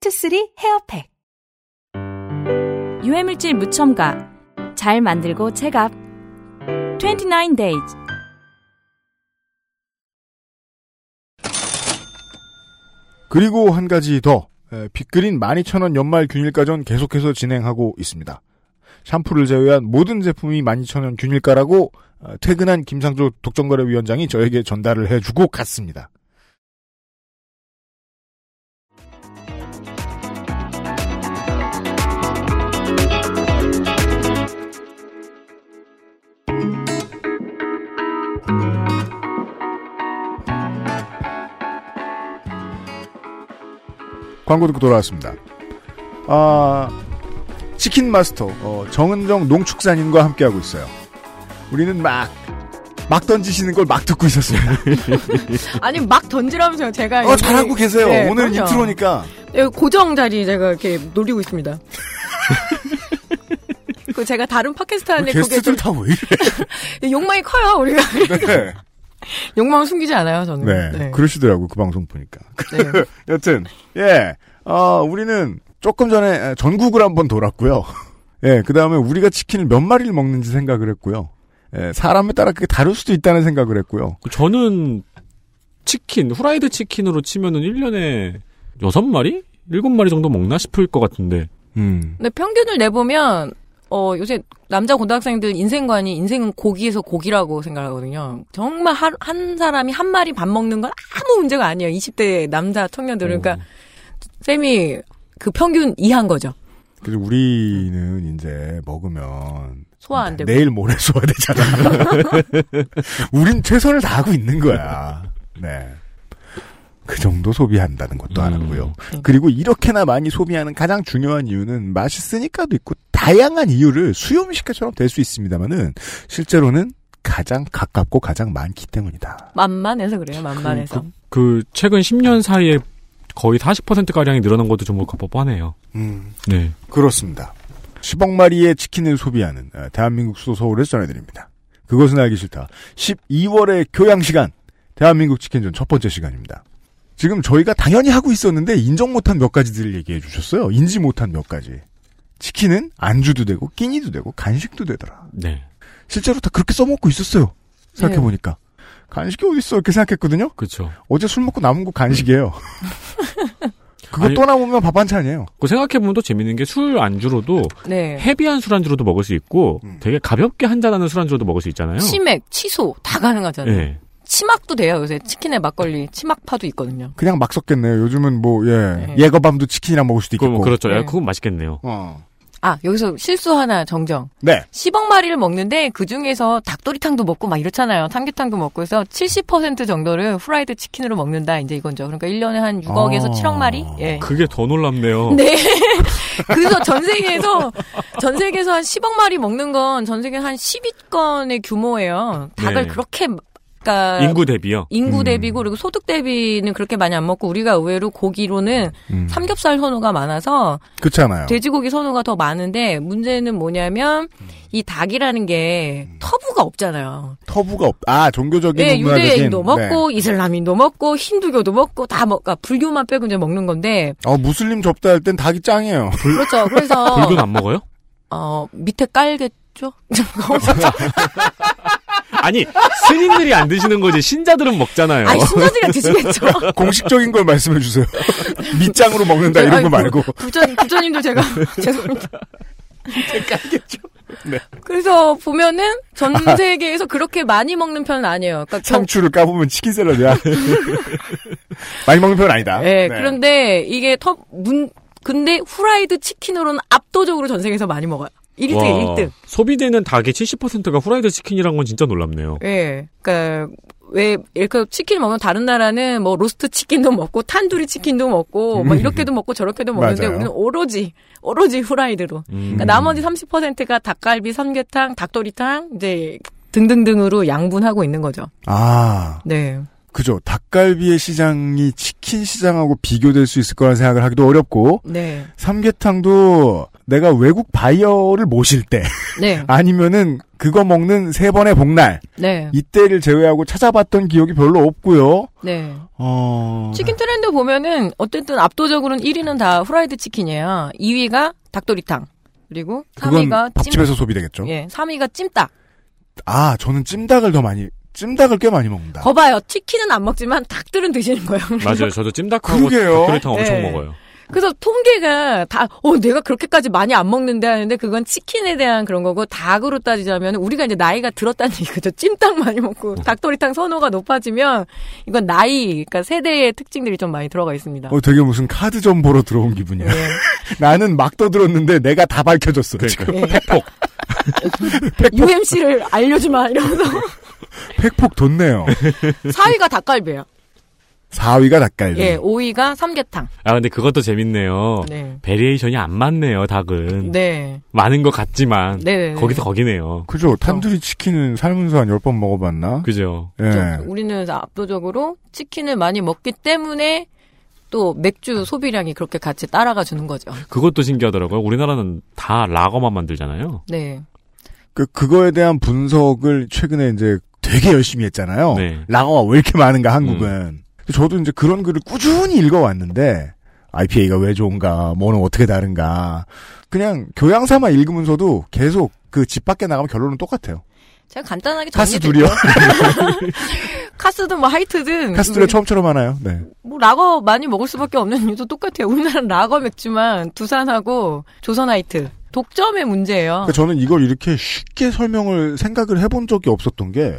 투쓰리 헤어팩. 유해물질 무첨가 잘 만들고 제값 29 days 그리고 한 가지 더 에, 빅그린 12,000원 연말 균일가전 계속해서 진행하고 있습니다. 샴푸를 제외한 모든 제품이 12,000원 균일가라고 어, 퇴근한 김상조 독점거래위원장이 저에게 전달을 해주고 갔습니다. 광고 듣고 돌아왔습니다. 아, 치킨 마스터, 어, 정은정 농축산인과 함께하고 있어요. 우리는 막, 막 던지시는 걸 막 듣고 있었어요. 아니 막 던지라면서요. 제가 어, 잘하고 계세요. 네, 오늘 그럼요. 인트로니까. 여기 고정 자리 제가 이렇게 노리고 있습니다. 그 제가 다른 팟캐스트 하는데 게스트들 좀다왜 이래? 욕망이 커요 우리가. 네. 욕망 숨기지 않아요 저는. 네. 그러시더라고, 그 방송 보니까. 네. 여튼, 예. 어, 우리는 조금 전에 전국을 한번 돌았고요. 예, 그 다음에 우리가 치킨을 몇 마리를 먹는지 생각을 했고요. 예, 사람에 따라 그게 다를 수도 있다는 생각을 했고요. 저는 치킨, 후라이드 치킨으로 치면은 1년에 6마리? 7마리 정도 먹나 싶을 것 같은데. 음. 근데 평균을 내보면 어 요새 남자 고등학생들 인생관이 인생은 고기에서 고기라고 생각하거든요. 정말 한, 한 사람이 한 마리 밥 먹는 건 아무 문제가 아니에요. 20대 남자 청년들은 그러니까 쌤이 그 평균 이한 거죠. 그래서 우리는 이제 먹으면 소화 안 되고. 내일 모레 소화 되잖아. 우린 최선을 다하고 있는 거야. 네. 그 정도 소비한다는 것도 알았고요. 그리고 이렇게나 많이 소비하는 가장 중요한 이유는 맛있으니까도 있고 다양한 이유를 수요미식가처럼 될 수 있습니다만은 실제로는 가장 가깝고 가장 많기 때문이다. 만만해서 그래요. 만만해서. 그 최근 10년 사이에 거의 40%가량이 늘어난 것도 좀 뻔뻔하네요. 음. 네. 그렇습니다. 10억 마리의 치킨을 소비하는 어, 대한민국 수도 서울에서 전해드립니다. 그것은 알기 싫다. 12월의 교양 시간 대한민국 치킨전 첫 번째 시간입니다. 지금 저희가 당연히 하고 있었는데 인정 못한 몇 가지들을 얘기해 주셨어요. 인지 못한 몇 가지. 치킨은 안주도 되고 끼니도 되고 간식도 되더라. 네. 실제로 다 그렇게 써먹고 있었어요. 생각해 보니까 간식이 어디 있어 이렇게 생각했거든요. 그렇죠. 어제 술 먹고 남은 거 간식이에요. 그거 아니, 또 남으면 밥 반찬이에요. 그 생각해보면 또 재밌는 게 술 안주로도 네. 헤비한 술 안주로도 먹을 수 있고 되게 가볍게 한잔하는 술 안주로도 먹을 수 있잖아요. 치맥, 치소 다 가능하잖아요. 네. 치막도 돼요. 요새 치킨에 막걸리 치막파도 있거든요. 그냥 막 섞겠네요. 요즘은 뭐, 예. 예거밤도 치킨이랑 먹을 수도. 그럼 그렇죠. 야, 그건 맛있겠네요. 어. 아, 여기서 실수 하나 정정. 네. 10억 마리를 먹는데 그 중에서 닭도리탕도 먹고 막 이렇잖아요. 삼계탕도 먹고 해서 70% 정도를 후라이드 치킨으로 먹는다. 이제 이건죠. 그러니까 1년에 한 6억에서 아. 7억 마리? 예. 그게 더 놀랍네요. 네. 그래서 전 세계에서 전 세계에서 한 10억 마리 먹는 건 전 세계 한 10위권의 규모예요. 닭을 네. 그렇게 그러니까 인구 대비요. 인구 음. 대비고 그리고 소득 대비는 그렇게 많이 안 먹고 우리가 의외로 고기로는 음. 삼겹살 선호가 많아서 그렇잖아요. 돼지고기 선호가 더 많은데 문제는 뭐냐면 이 닭이라는 게 터부가 없잖아요. 터부가 없. 아 종교적인 네, 문화적인. 유대인도 먹고 네. 이슬람인도 먹고 힌두교도 먹고 다 먹. 그러니까 불교만 빼고 이제 먹는 건데 어 무슬림 접대 할 땐 닭이 짱이에요. 그렇죠. 그래서 불교는 안 먹어요? 어 밑에 깔겠죠. 아니 스님들이 안 드시는 거지 신자들은 먹잖아요. 아니 신자들이 드시겠죠. 공식적인 걸 말씀해 주세요. 밑장으로 먹는다 이런 거 말고. 부처님 부처님도 제가 죄송합니다. 알겠죠. 네. 그래서 보면은 전 세계에서 그렇게 많이 먹는 편은 아니에요. 그러니까 경- 상추를 까보면 치킨 샐러드야. 많이 먹는 편은 아니다. 네, 그런데 이게 터, 문, 근데 후라이드 치킨으로는 압도적으로 전 세계에서 많이 먹어요. 1등, 와, 1등. 소비되는 닭의 70%가 후라이드 치킨이란 건 진짜 놀랍네요. 예. 그니까, 왜, 이렇게 치킨을 먹으면 다른 나라는 뭐 로스트 치킨도 먹고, 탄두리 치킨도 먹고, 뭐 음. 이렇게도 먹고 저렇게도 먹는데. 우리는 오로지, 오로지 후라이드로. 음. 그러니까 나머지 30%가 닭갈비, 삼계탕, 닭도리탕, 이제 등등등으로 양분하고 있는 거죠. 아. 네. 그죠. 닭갈비의 시장이 치킨 시장하고 비교될 수 있을 거라는 생각을 하기도 어렵고. 네. 삼계탕도 내가 외국 바이어를 모실 때. 네. 아니면은 그거 먹는 세 번의 복날. 네. 이때를 제외하고 찾아봤던 기억이 별로 없고요. 네. 어. 치킨 트렌드 보면은 어쨌든 압도적으로는 1위는 다 후라이드 치킨이에요. 2위가 닭도리탕. 그리고 그건 3위가 밥집에서 소비되겠죠. 예, 3위가 찜닭. 아, 저는 찜닭을 더 많이 찜닭을 꽤 많이 먹는다. 거봐요. 치킨은 안 먹지만 닭들은 드시는 거예요. 맞아요. 저도 찜닭하고 그러게요. 닭도리탕 엄청 네. 먹어요. 그래서 통계가 다, 어, 내가 그렇게까지 많이 안 먹는데 하는데 그건 치킨에 대한 그런 거고 닭으로 따지자면 우리가 이제 나이가 들었다는 얘기죠. 찜닭 많이 먹고 닭도리탕 선호가 높아지면 이건 나이, 그러니까 세대의 특징들이 좀 많이 들어가 있습니다. 어, 되게 무슨 카드점 보러 들어온 기분이야. 네. 나는 막 떠들었는데 내가 다 밝혀졌어. 지금. 예. UMC를 알려주마 이러면서 팩폭 돋네요. 4위가 닭갈비예요. 4위가 닭갈비. 예, 5위가 삼계탕. 아 근데 그것도 재밌네요. 네. variation이 안 많네요. 닭은 네. 많은 것 같지만 네네네. 거기서 거기네요. 그죠. 탄두리 치킨은 살면서 한 10번 먹어봤나? 그죠. 예. 우리는 압도적으로 치킨을 많이 먹기 때문에 또 맥주 소비량이 그렇게 같이 따라가 주는 거죠. 그것도 신기하더라고요. 우리나라는 다 라거만 만들잖아요. 네. 그, 그거에 대한 분석을 최근에 이제 되게 열심히 했잖아요. 네. 라거가 왜 이렇게 많은가, 한국은. 저도 이제 그런 글을 꾸준히 읽어왔는데, IPA가 왜 좋은가, 뭐는 어떻게 다른가. 그냥 교양 삼아 읽으면서도 계속 그 집 밖에 나가면 결론은 똑같아요. 제가 간단하게 카스. 둘이요? 카스든 뭐 하이트든 카스 둘에 처음처럼 하나요? 네. 뭐 라거 많이 먹을 수밖에 없는 이유도 똑같아요. 우리나라는 라거 맥주만 두산하고 조선 하이트 독점의 문제예요. 그러니까 저는 이걸 이렇게 쉽게 설명을 생각을 해본 적이 없었던 게,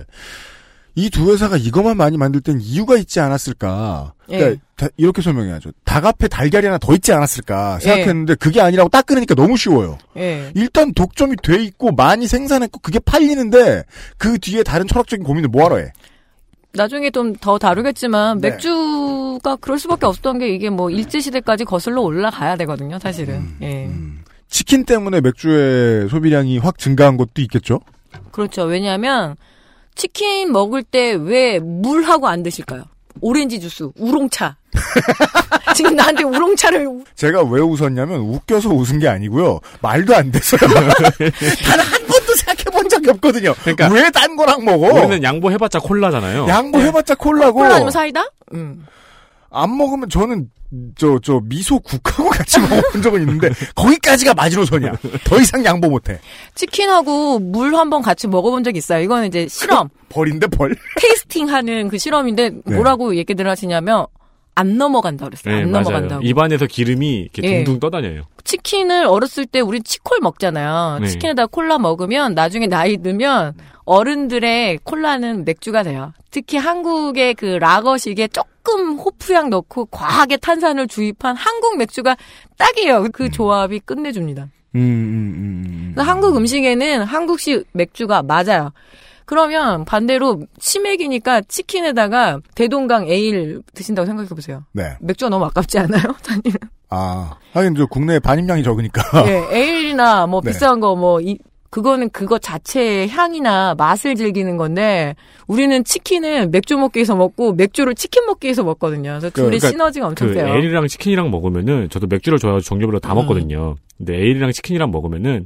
이 두 회사가 이것만 많이 만들 땐 이유가 있지 않았을까. 그러니까 예. 다- 이렇게 설명해야죠. 닭 앞에 달걀이 하나 더 있지 않았을까 예. 생각했는데 그게 아니라고 딱 끊으니까 너무 쉬워요. 예. 일단 독점이 돼 있고 많이 생산했고 그게 팔리는데 그 뒤에 다른 철학적인 고민을 뭐하러 해? 나중에 좀 더 다루겠지만 네. 맥주가 그럴 수밖에 없었던 게 이게 뭐 일제 시대까지 거슬러 올라가야 되거든요, 사실은. 음, 예. 치킨 때문에 맥주의 소비량이 확 증가한 것도 있겠죠? 그렇죠. 왜냐하면 치킨 먹을 때 왜 물하고 안 드실까요? 오렌지 주스, 우롱차. 지금 나한테 우롱차를 제가 왜 웃었냐면 웃겨서 웃은 게 아니고요. 말도 안 됐어요. 단 한 번도 생각해 본 적이 없거든요. 그러니까 왜 딴 거랑 먹어? 우리는 양보해봤자 콜라잖아요. 양보해봤자 콜라고. 콜라 아니면 사이다? 음. 안 먹으면 저는 저 저 미소 국하고 같이 먹어본 적은 있는데 거기까지가 마지노선이야. 더 이상 양보 못해. 치킨하고 물 한번 같이 먹어본 적 있어요. 이거는 이제 실험, 벌인데 벌. 테이스팅하는 그 실험인데 네. 뭐라고 얘기들 하시냐면 안 넘어간다 그랬어요. 네, 안 맞아요. 넘어간다고. 입안에서 기름이 이렇게 예. 둥둥 떠다녀요. 치킨을 어렸을 때 우리 치콜 먹잖아요. 네. 치킨에다 콜라 먹으면 나중에 나이 들면 어른들의 콜라는 맥주가 돼요. 특히 한국의 그 라거식에 조금 호프향 넣고 과하게 탄산을 주입한 한국 맥주가 딱이에요. 그 조합이 끝내줍니다. 음, 음, 음. 그래서 한국 음식에는 한국식 맥주가 맞아요. 그러면 반대로 치맥이니까 치킨에다가 대동강 에일 드신다고 생각해 보세요. 네. 맥주가 너무 아깝지 않아요? 아니면 아, 하긴 저 국내 반입량이 적으니까. 예, 에일이나 뭐 네. 비싼 거 뭐 이 그거는 그거 자체의 향이나 맛을 즐기는 건데 우리는 치킨을 맥주 먹기 위해서 먹고 맥주를 치킨 먹기 위해서 먹거든요. 그래서 둘의 시너지가 엄청 그 세요. 에일이랑 치킨이랑 먹으면은 저도 맥주를 좋아해서 종류별로 다 음. 먹거든요. 근데 에일이랑 치킨이랑 먹으면은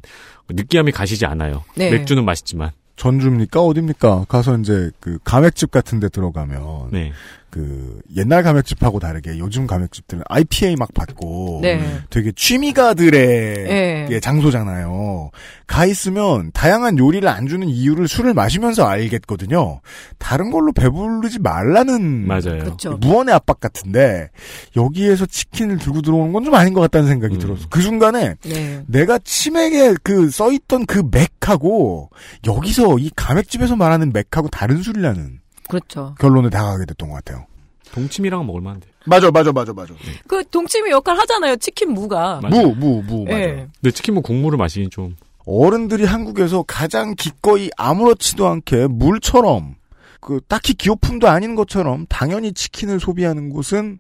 느끼함이 가시지 않아요. 네. 맥주는 맛있지만. 전주입니까? 어딥니까? 가서 이제 그 가맥집 같은 데 들어가면 네. 그 옛날 가맥집하고 다르게 요즘 가맥집들은 IPA 막 받고 네. 되게 취미가들의 네. 예, 장소잖아요. 가 있으면 다양한 요리를 안 주는 이유를 술을 마시면서 알겠거든요. 다른 걸로 배부르지 말라는 맞아요. 그쵸. 무언의 압박 같은데 여기에서 치킨을 들고 들어오는 건 좀 아닌 것 같다는 생각이 들었어. 그 순간에 네. 내가 치맥에 그 써있던 그 맥하고 여기서 이 가맥집에서 말하는 맥하고 다른 술이라는 그렇죠. 결론에 다가가게 됐던 것 같아요. 동치미랑 먹을 만한데. 맞아, 맞아, 맞아, 맞아. 그 동치미 역할 하잖아요. 치킨 무가. 무, 무, 무, 맞아. 예. 근데 치킨 뭐 국물을 마시긴 좀. 어른들이 한국에서 가장 기꺼이 아무렇지도 않게 물처럼 그 딱히 기호품도 아닌 것처럼 당연히 치킨을 소비하는 곳은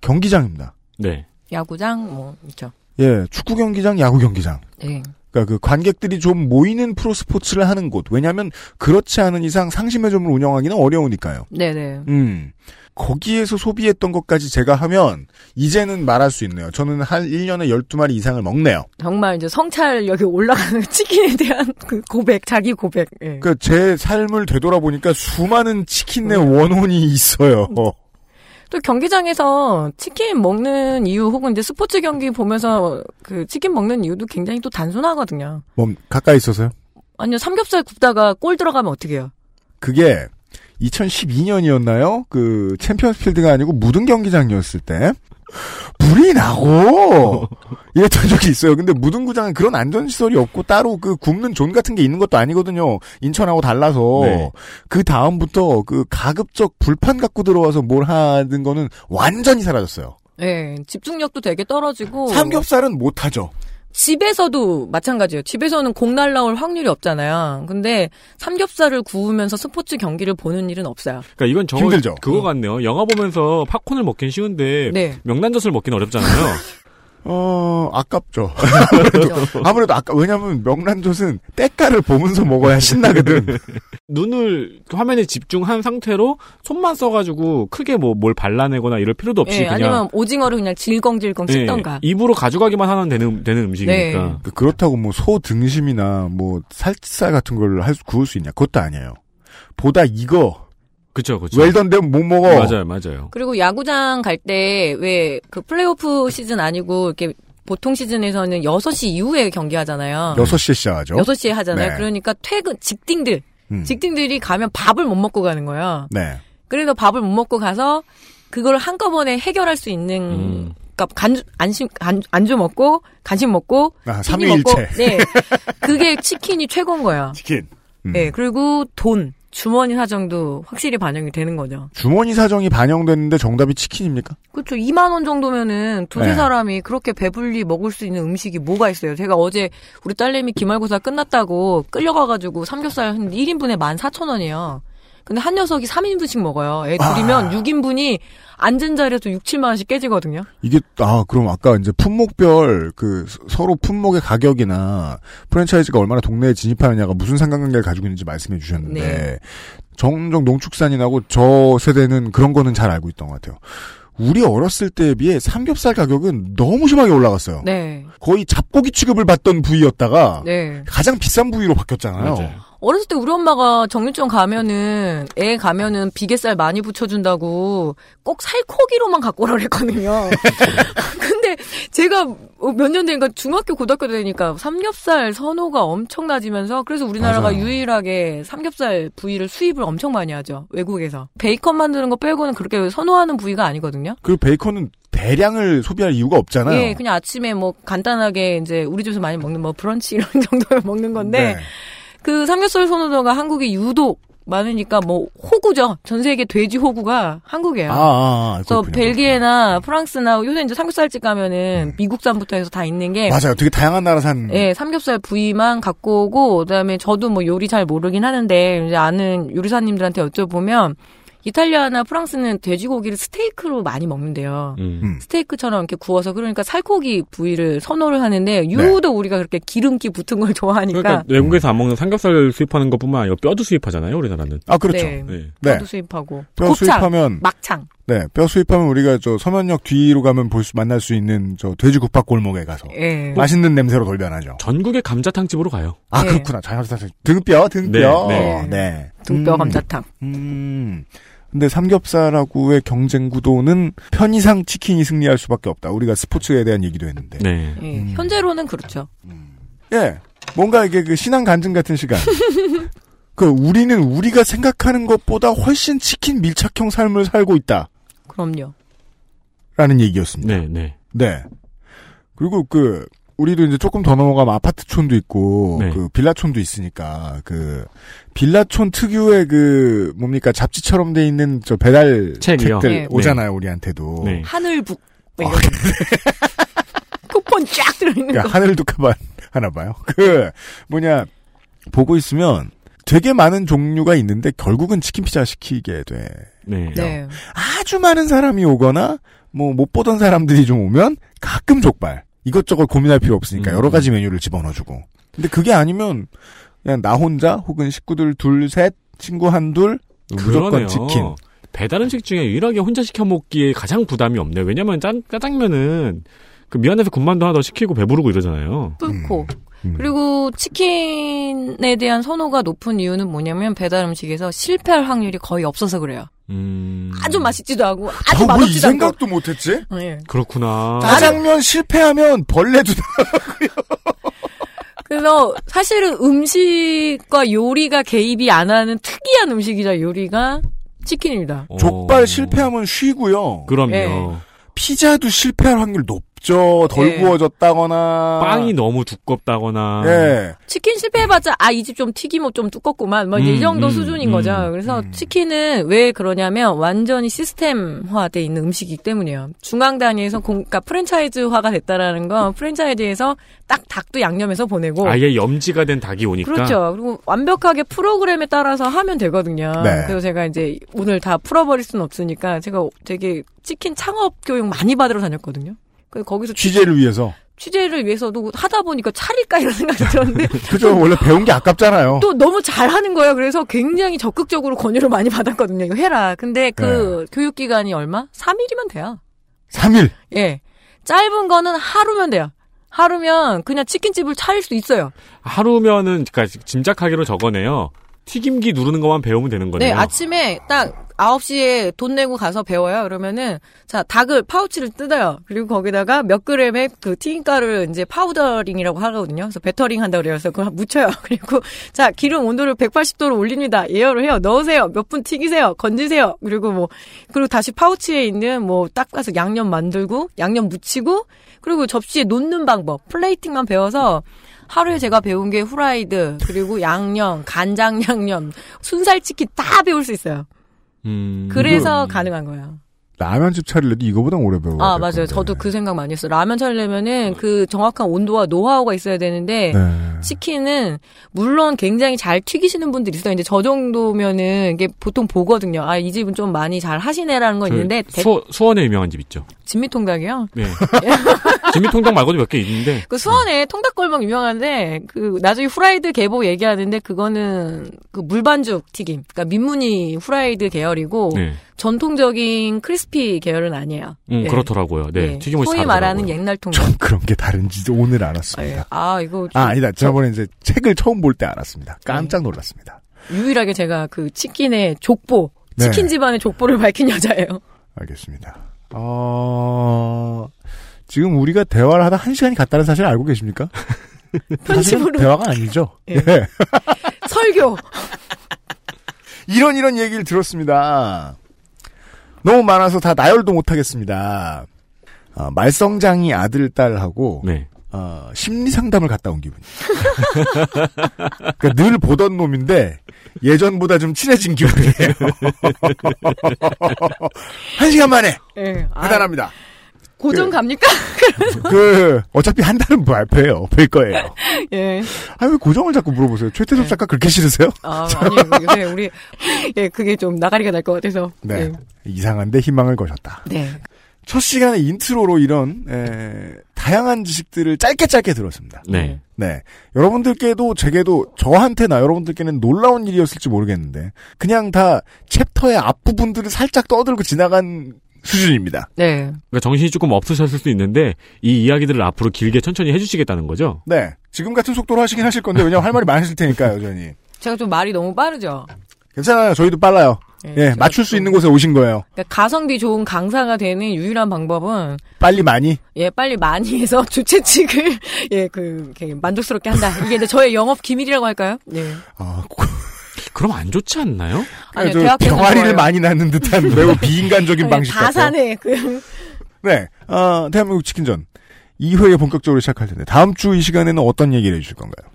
경기장입니다. 네. 야구장 뭐 있죠. 예, 축구 경기장, 야구 경기장. 네. 그러니까 그 관객들이 좀 모이는 프로 스포츠를 하는 곳. 왜냐하면 그렇지 않은 이상 상심의 점을 운영하기는 어려우니까요. 네네. 음. 거기에서 소비했던 것까지 제가 하면 이제는 말할 수 있네요. 저는 한 1년에 12마리 이상을 먹네요. 정말 이제 성찰력이 올라가는 치킨에 대한 그 고백, 자기 고백. 예. 그러니까 제 삶을 되돌아보니까 수많은 치킨 내 원혼이 있어요. 또 경기장에서 치킨 먹는 이유 혹은 이제 스포츠 경기 보면서 그 치킨 먹는 이유도 굉장히 또 단순하거든요. 뭐 가까이 있어서요? 아니요, 삼겹살 굽다가 골 들어가면 어떻게 해요? 그게 2012년이었나요? 그 챔피언스 필드가 아니고 무등 경기장이었을 때 불이 나고 이랬던 적이 있어요. 근데 무등구장은 그런 안전시설이 없고 따로 그 굽는 존 같은 게 있는 것도 아니거든요. 인천하고 달라서 네. 그 다음부터 그 가급적 불판 갖고 들어와서 뭘 하는 거는 완전히 사라졌어요. 예, 집중력도 되게 떨어지고. 삼겹살은 못 하죠. 집에서도 마찬가지예요. 집에서는 공 날라올 확률이 없잖아요. 근데 삼겹살을 구우면서 스포츠 경기를 보는 일은 없어요. 그러니까 이건 저 힘들죠. 그거 같네요. 영화 보면서 팝콘을 먹긴 쉬운데 네. 명란젓을 먹긴 어렵잖아요. 어, 아깝죠. 아무래도, 아무래도 아까, 왜냐면 명란젓은 때깔을 보면서 먹어야 신나거든. 눈을 화면에 집중한 상태로 손만 써가지고 크게 뭐 뭘 발라내거나 이럴 필요도 없이 예, 그냥 아니면 오징어를 그냥 질겅질겅 예, 씹던가. 입으로 가져가기만 하면 되는 되는 음식이니까. 네. 그- 그렇다고 뭐 소 등심이나 뭐 살치살 같은 걸할 수, 구울 수 있냐? 그것도 아니에요. 보다 이거, 그쵸 그쵸. 웰던 되면 못 먹어. 맞아요 맞아요. 그리고 야구장 갈 때 왜 그 플레이오프 시즌 아니고 이렇게 보통 시즌에서는 6시 이후에 경기하잖아요. 6시에 시작하죠. 6시에 하잖아요. 네. 그러니까 퇴근 직딩들 음. 직딩들이 가면 밥을 못 먹고 가는 거예요. 네. 그래서 밥을 못 먹고 가서 그걸 한꺼번에 해결할 수 있는 음. 그러니까 간주 안심 간, 안주 먹고 간식 먹고 아, CD 먹고. 네. 그게 치킨이 최고인 거예요. 치킨. 음. 네. 그리고 돈 주머니 사정도 확실히 반영이 되는 거죠. 주머니 사정이 반영됐는데 정답이 치킨입니까? 그렇죠. 2만 원 정도면은 두세 네. 사람이 그렇게 배불리 먹을 수 있는 음식이 뭐가 있어요. 제가 어제 우리 딸내미 기말고사 끝났다고 끌려가가지고 삼겹살 한 1인분에 14,000원이에요. 근데 한 녀석이 3인분씩 먹어요. 애 둘이면 6인분이 앉은 자리에서 6, 7만 원씩 깨지거든요. 이게, 아, 그럼 아까 이제 품목별 그 서- 서로 품목의 가격이나 프랜차이즈가 얼마나 동네에 진입하느냐가 무슨 상관관계를 가지고 있는지 말씀해 주셨는데, 네. 정정 농축산인하고 저 세대는 그런 거는 잘 알고 있던 것 같아요. 우리 어렸을 때에 비해 삼겹살 가격은 너무 심하게 올라갔어요. 네. 거의 잡고기 취급을 받던 부위였다가 네. 가장 비싼 부위로 바뀌었잖아요. 어렸을 때 우리 엄마가 정육점 가면은 애 가면은 비계살 많이 붙여준다고 꼭 살코기로만 갖고 오라 그랬거든요. 근데 제가 몇 년 되니까 중학교 고등학교 되니까 삼겹살 선호가 엄청 낮으면서 그래서 우리나라가 맞아요. 유일하게 삼겹살 부위를 수입을 엄청 많이 하죠 외국에서 베이컨 만드는 거 빼고는 그렇게 선호하는 부위가 아니거든요. 그리고 베이컨은 대량을 소비할 이유가 없잖아요. 예, 그냥 아침에 뭐 간단하게 이제 우리 집에서 많이 먹는 뭐 브런치 이런 정도에 먹는 건데 네. 그 삼겹살 선호도가 한국이 유독 많으니까 뭐 호구죠. 전 세계 돼지 호구가 한국이에요. 아, 아, 아, 그래서. 벨기에나 프랑스나 요새 이제 삼겹살집 가면은 미국산부터 해서 다 있는 게 맞아요. 되게 다양한 나라 산. 예, 삼겹살 부위만 갖고 오고 그다음에 저도 뭐 요리 잘 모르긴 하는데 이제 아는 요리사님들한테 여쭤보면 이탈리아나 프랑스는 돼지고기를 스테이크로 많이 먹는데요. 음. 스테이크처럼 이렇게 구워서 그러니까 살코기 부위를 선호를 하는데 유도 우리가 그렇게 기름기 붙은 걸 좋아하니까 그러니까 외국에서 안 먹는 삼겹살 수입하는 것뿐만 아니라 뼈도 수입하잖아요, 우리나라는. 아, 그렇죠. 네. 네. 뼈도 수입하고 뼈 곱창, 수입하면 막창 네, 뼈 수입하면 우리가 저 서면역 뒤로 가면 볼 수 만날 수 있는 저 돼지 국밥 골목에 가서 예. 맛있는 냄새로 돌변하죠. 전국의 감자탕 집으로 가요. 아 네. 그렇구나. 자연스럽 등뼈, 등뼈. 네, 네. 등뼈 음, 감자탕. 음. 근데 삼겹살하고의 경쟁 구도는 편의상 치킨이 승리할 수밖에 없다. 우리가 스포츠에 대한 얘기도 했는데. 네. 예, 현재로는 그렇죠. 예. 뭔가 이게 그 신앙 간증 같은 시간. 그 우리는 우리가 생각하는 것보다 훨씬 치킨 밀착형 삶을 살고 있다. 그럼요. 라는 얘기였습니다. 네, 네. 네. 그리고 그 우리도 이제 조금 더 넘어가면 아파트촌도 있고 네. 그 빌라촌도 있으니까 그 빌라촌 특유의 그 뭡니까 잡지처럼 돼 있는 저 배달 책이요? 책들 네. 오잖아요 우리한테도. 네. 하늘북 뭐 이런 거. 쿠폰 쫙 들어있는 그러니까 거. 하늘도 가만 하나 봐요. 그 뭐냐 보고 있으면 되게 많은 종류가 있는데 결국은 치킨 피자 시키게 돼. 네. 네. 아주 많은 사람이 오거나 뭐 못 보던 사람들이 좀 오면 가끔 족발 이것저것 고민할 필요 없으니까 음. 여러 가지 메뉴를 집어넣어주고 근데 그게 아니면 그냥 나 혼자 혹은 식구들 둘 셋 친구 한 둘 무조건 그러네요. 치킨 배달 음식 중에 유일하게 혼자 시켜 먹기에 가장 부담이 없네 요. 왜냐면 짠, 짜장면은 그 미안해서 군만두 하나 더 시키고 배부르고 이러잖아요. 뚫고. 음. 그리고 치킨에 대한 선호가 높은 이유는 뭐냐면 배달 음식에서 실패할 확률이 거의 없어서 그래요. 음. 아주 맛있지도 않고 아주 아, 뭐이 맛없지도 않고. 생각도 못했지? 예. 그렇구나. 짜장면 실패하면 벌레도 그래서 사실은 음식과 요리가 개입이 안 하는 특이한 음식이자 요리가 치킨입니다. 어. 족발 실패하면 쉬고요. 그럼요. 예. 피자도 실패할 확률 높 죠. 덜 예. 구워졌다거나 빵이 너무 두껍다거나. 예. 치킨 실패해봤자 아 이 집 좀 튀김옷 좀 두껍구만 뭐 이제 음, 이 정도 음, 수준인 음, 거죠. 그래서 치킨은 왜 그러냐면 완전히 시스템화돼 있는 음식이기 때문이에요. 중앙 단위에서 공, 그러니까 프랜차이즈화가 됐다라는 건 프랜차이즈에서 딱 닭도 양념해서 보내고 아예 염지가 된 닭이 오니까. 그렇죠. 그리고 완벽하게 프로그램에 따라서 하면 되거든요. 네. 그래서 제가 이제 오늘 다 풀어버릴 수는 없으니까 제가 되게 치킨 창업 교육 많이 받으러 다녔거든요. 그 거기서 취재를 위해서. 취재를 위해서도 하다 보니까 차릴까 이런 생각이 들었는데 그죠. 원래 배운 게 아깝잖아요. 또 너무 잘하는 거예요. 그래서 굉장히 적극적으로 권유를 많이 받았거든요. 이거 해라. 근데 그 교육 기간이 얼마? 3일이면 돼요. 3일. 예. 짧은 거는 하루면 돼요. 하루면 그냥 치킨집을 차릴 수 있어요. 하루면은 그러니까 짐작하기로 저거네요. 튀김기 누르는 것만 배우면 되는 거네요. 네, 아침에 딱 9시에 돈 내고 가서 배워요. 그러면은, 자, 닭을 파우치를 뜯어요. 그리고 거기다가 몇 그램의 그 튀김가루를 이제 powdering이라고 하거든요. 그래서 battering 한다고 그래요. 그래서 그걸 묻혀요. 그리고, 자, 기름 온도를 180도로 올립니다. 예열을 해요. 넣으세요. 몇 분 튀기세요. 건지세요. 그리고 뭐, 그리고 다시 파우치에 있는 뭐, 닦아서 양념 만들고, 양념 묻히고, 그리고 접시에 놓는 방법, 플레이팅만 배워서, 하루에 제가 배운 게 후라이드, 그리고 양념, 간장 양념, 순살치킨 다 배울 수 있어요. 음. 그래서 가능한 거예요. 라면집 차리려도 이거보다 오래 배워. 아, 맞아요. 저도 그 생각 많이 했어요. 라면 차리려면은 그 정확한 온도와 노하우가 있어야 되는데, 네. 치킨은 물론 굉장히 잘 튀기시는 분들이 있어요. 이제 저 정도면은 이게 보통 보거든요. 아, 이 집은 좀 많이 잘 하시네라는 건 그 있는데, 대- 수, 수원에 유명한 집 있죠. 진미통닭이요? 네. 진미통닭 말고도 몇 개 있는데. 그 수원에 통닭골목 유명한데 그 나중에 후라이드 계보 얘기하는데 그거는 그 물반죽 튀김. 그러니까 민무늬 후라이드 계열이고 네. 전통적인 크리스피 계열은 아니에요. 음, 예. 그렇더라고요. 네. 예. 튀김옷이 소위 다르더라고요. 말하는 옛날 통닭. 그런 게 다른지 오늘 알았습니다. 아 이거 아, 아니다. 저번에 이제 책을 처음 볼 때 알았습니다. 깜짝 놀랐습니다. 유일하게 제가 그 치킨의 족보, 네. 치킨 집안의 족보를 밝힌 여자예요. 알겠습니다. 어, 지금 우리가 대화를 하다 한 시간이 갔다는 사실 알고 계십니까? 편집으로. 대화가 아니죠. 예. 예. 설교. 이런 이런 얘기를 들었습니다. 너무 많아서 다 나열도 못하겠습니다. 아, 말썽장이 아들 딸하고 네. 어, 심리 상담을 갔다 온 기분. 그러니까 늘 보던 놈인데 예전보다 좀 친해진 기분이에요. 한 시간 만에 예. 아, 대단합니다. 고정 갑니까? 그 어차피 한 달은 발표해요. 뵐 거예요. 예. 아 왜 고정을 자꾸 물어보세요? 최태섭 작가 그렇게 싫으세요? 아, 아니, 요새 우리, 예, 그게 좀 나가리가 날 것 같아서. 네. 예. 이상한데 희망을 거셨다. 네. 첫 시간에 intro로 이런 에, 다양한 지식들을 짧게 짧게 들었습니다. 네. 네. 여러분들께도 제게도 저한테나 여러분들께는 놀라운 일이었을지 모르겠는데 그냥 다 챕터의 앞부분들을 살짝 떠들고 지나간 수준입니다. 네. 그러니까 정신이 조금 없으셨을 수 있는데 이 이야기들을 앞으로 길게 천천히 해주시겠다는 거죠. 네. 지금 같은 속도로 하시긴 하실 건데 왜냐면 할 말이 많으실 테니까요, 여전히. 제가 좀 말이 너무 빠르죠. 괜찮아요. 저희도 빨라요. 네, 예, 맞출 수 있는 곳에 오신 거예요. 그러니까 가성비 좋은 강사가 되는 유일한 방법은 빨리 많이. 예, 빨리 많이 해서 주최측을 예, 그 이렇게 만족스럽게 한다. 이게 이제 저의 영업 기밀이라고 할까요? 네. 그럼 안 좋지 않나요? 아니요, 저 대학교에서 병아리를 좋아요. 많이 낳는 듯한 매우 비인간적인 아니, 방식 같아요. 다산에 그 네. 어, 대한민국 치킨전 2회에 본격적으로 시작할 텐데 다음 주 이 시간에는 어떤 얘기를 해주실 건가요?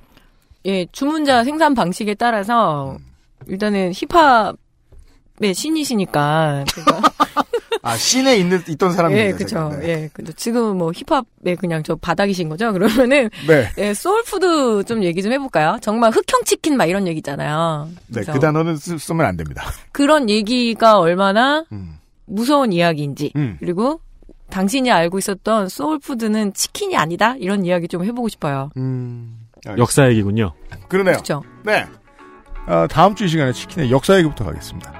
예, 주문자 생산 방식에 따라서 일단은 힙합의 신이시니까 그러니까 아 scene에 있는 있던 사람입니다. 예, 그렇죠. 제가. 네. 예, 근데 지금 뭐 힙합에 그냥 저 바닥이신 거죠? 그러면은 네. 예, 소울푸드 좀 얘기 좀 해볼까요? 정말 흑형 치킨 막 이런 얘기 있잖아요. 네, 그 단어는 쓰, 쓰면 안 됩니다. 그런 얘기가 얼마나 무서운 이야기인지 음. 그리고 당신이 알고 있었던 소울푸드는 치킨이 아니다 이런 이야기 좀 해보고 싶어요. 음. 역사 얘기군요. 그러네요. 그렇죠. 네. 어, 다음 주 이 시간에 치킨의 역사 얘기부터 가겠습니다.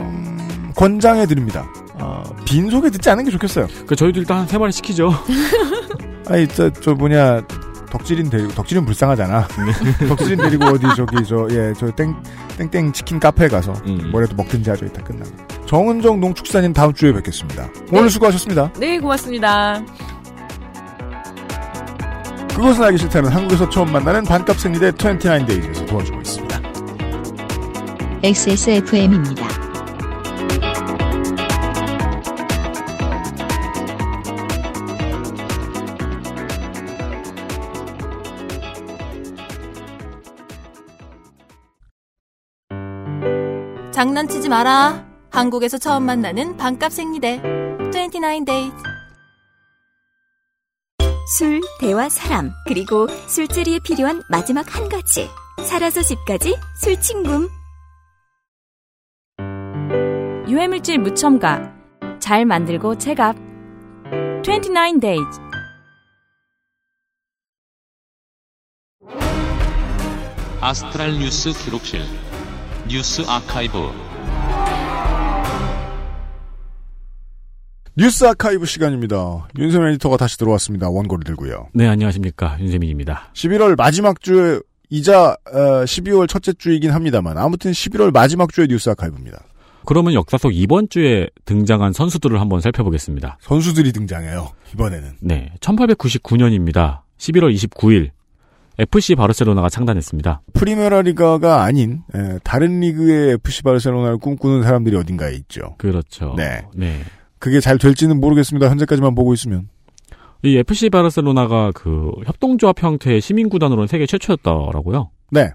음, 권장해 드립니다. 어, 빈속에 듣지 않는 게 좋겠어요. 그 저희도 일단 한세 마리 시키죠. 아니, 저, 저 뭐냐, 덕질인 데리고, 덕질인 불쌍하잖아. 덕질인 데리고 어디 저기, 저, 예, 저 땡, 땡땡 치킨 카페에 가서 뭐라도 먹든지 하죠. 이따 끝나고. 정은정 농축사님 다음 주에 뵙겠습니다. 오늘 수고하셨습니다. 네, 고맙습니다. 그것은 알기 싫다는 한국에서 처음 만나는 반값 생리대 29데이즈에서 도와주고 있습니다. XSFM입니다. 장난치지 마라. 한국에서 처음 만나는 반값 생리대 29 days. 술, 대화, 사람, 그리고 술자리에 필요한 마지막 한 가지. 살아서 집까지 술친굼. 유해물질 무첨가. 잘 만들고 체갑. 29 days. 아스트랄 뉴스 기록실 뉴스 아카이브 뉴스 아카이브 시간입니다. 윤세민 에디터가 다시 들어왔습니다. 원고를 들고요. 네, 안녕하십니까. 윤세민입니다. 11월 마지막 주에 이자 어, 12월 첫째 주이긴 합니다만 아무튼 11월 마지막 주의 뉴스 아카이브입니다. 그러면 역사 속 이번 주에 등장한 선수들을 한번 살펴보겠습니다. 선수들이 등장해요. 이번에는. 네, 1899년입니다. 11월 29일 FC 바르셀로나가 창단했습니다. 프리메라 리가가 아닌 에, 다른 리그의 FC 바르셀로나를 꿈꾸는 사람들이 어딘가에 있죠. 그렇죠. 네. 네. 그게 잘 될지는 모르겠습니다. 현재까지만 보고 있으면. 이 FC 바르셀로나가 그 협동조합 형태의 시민구단으로는 세계 최초였다라고요. 네.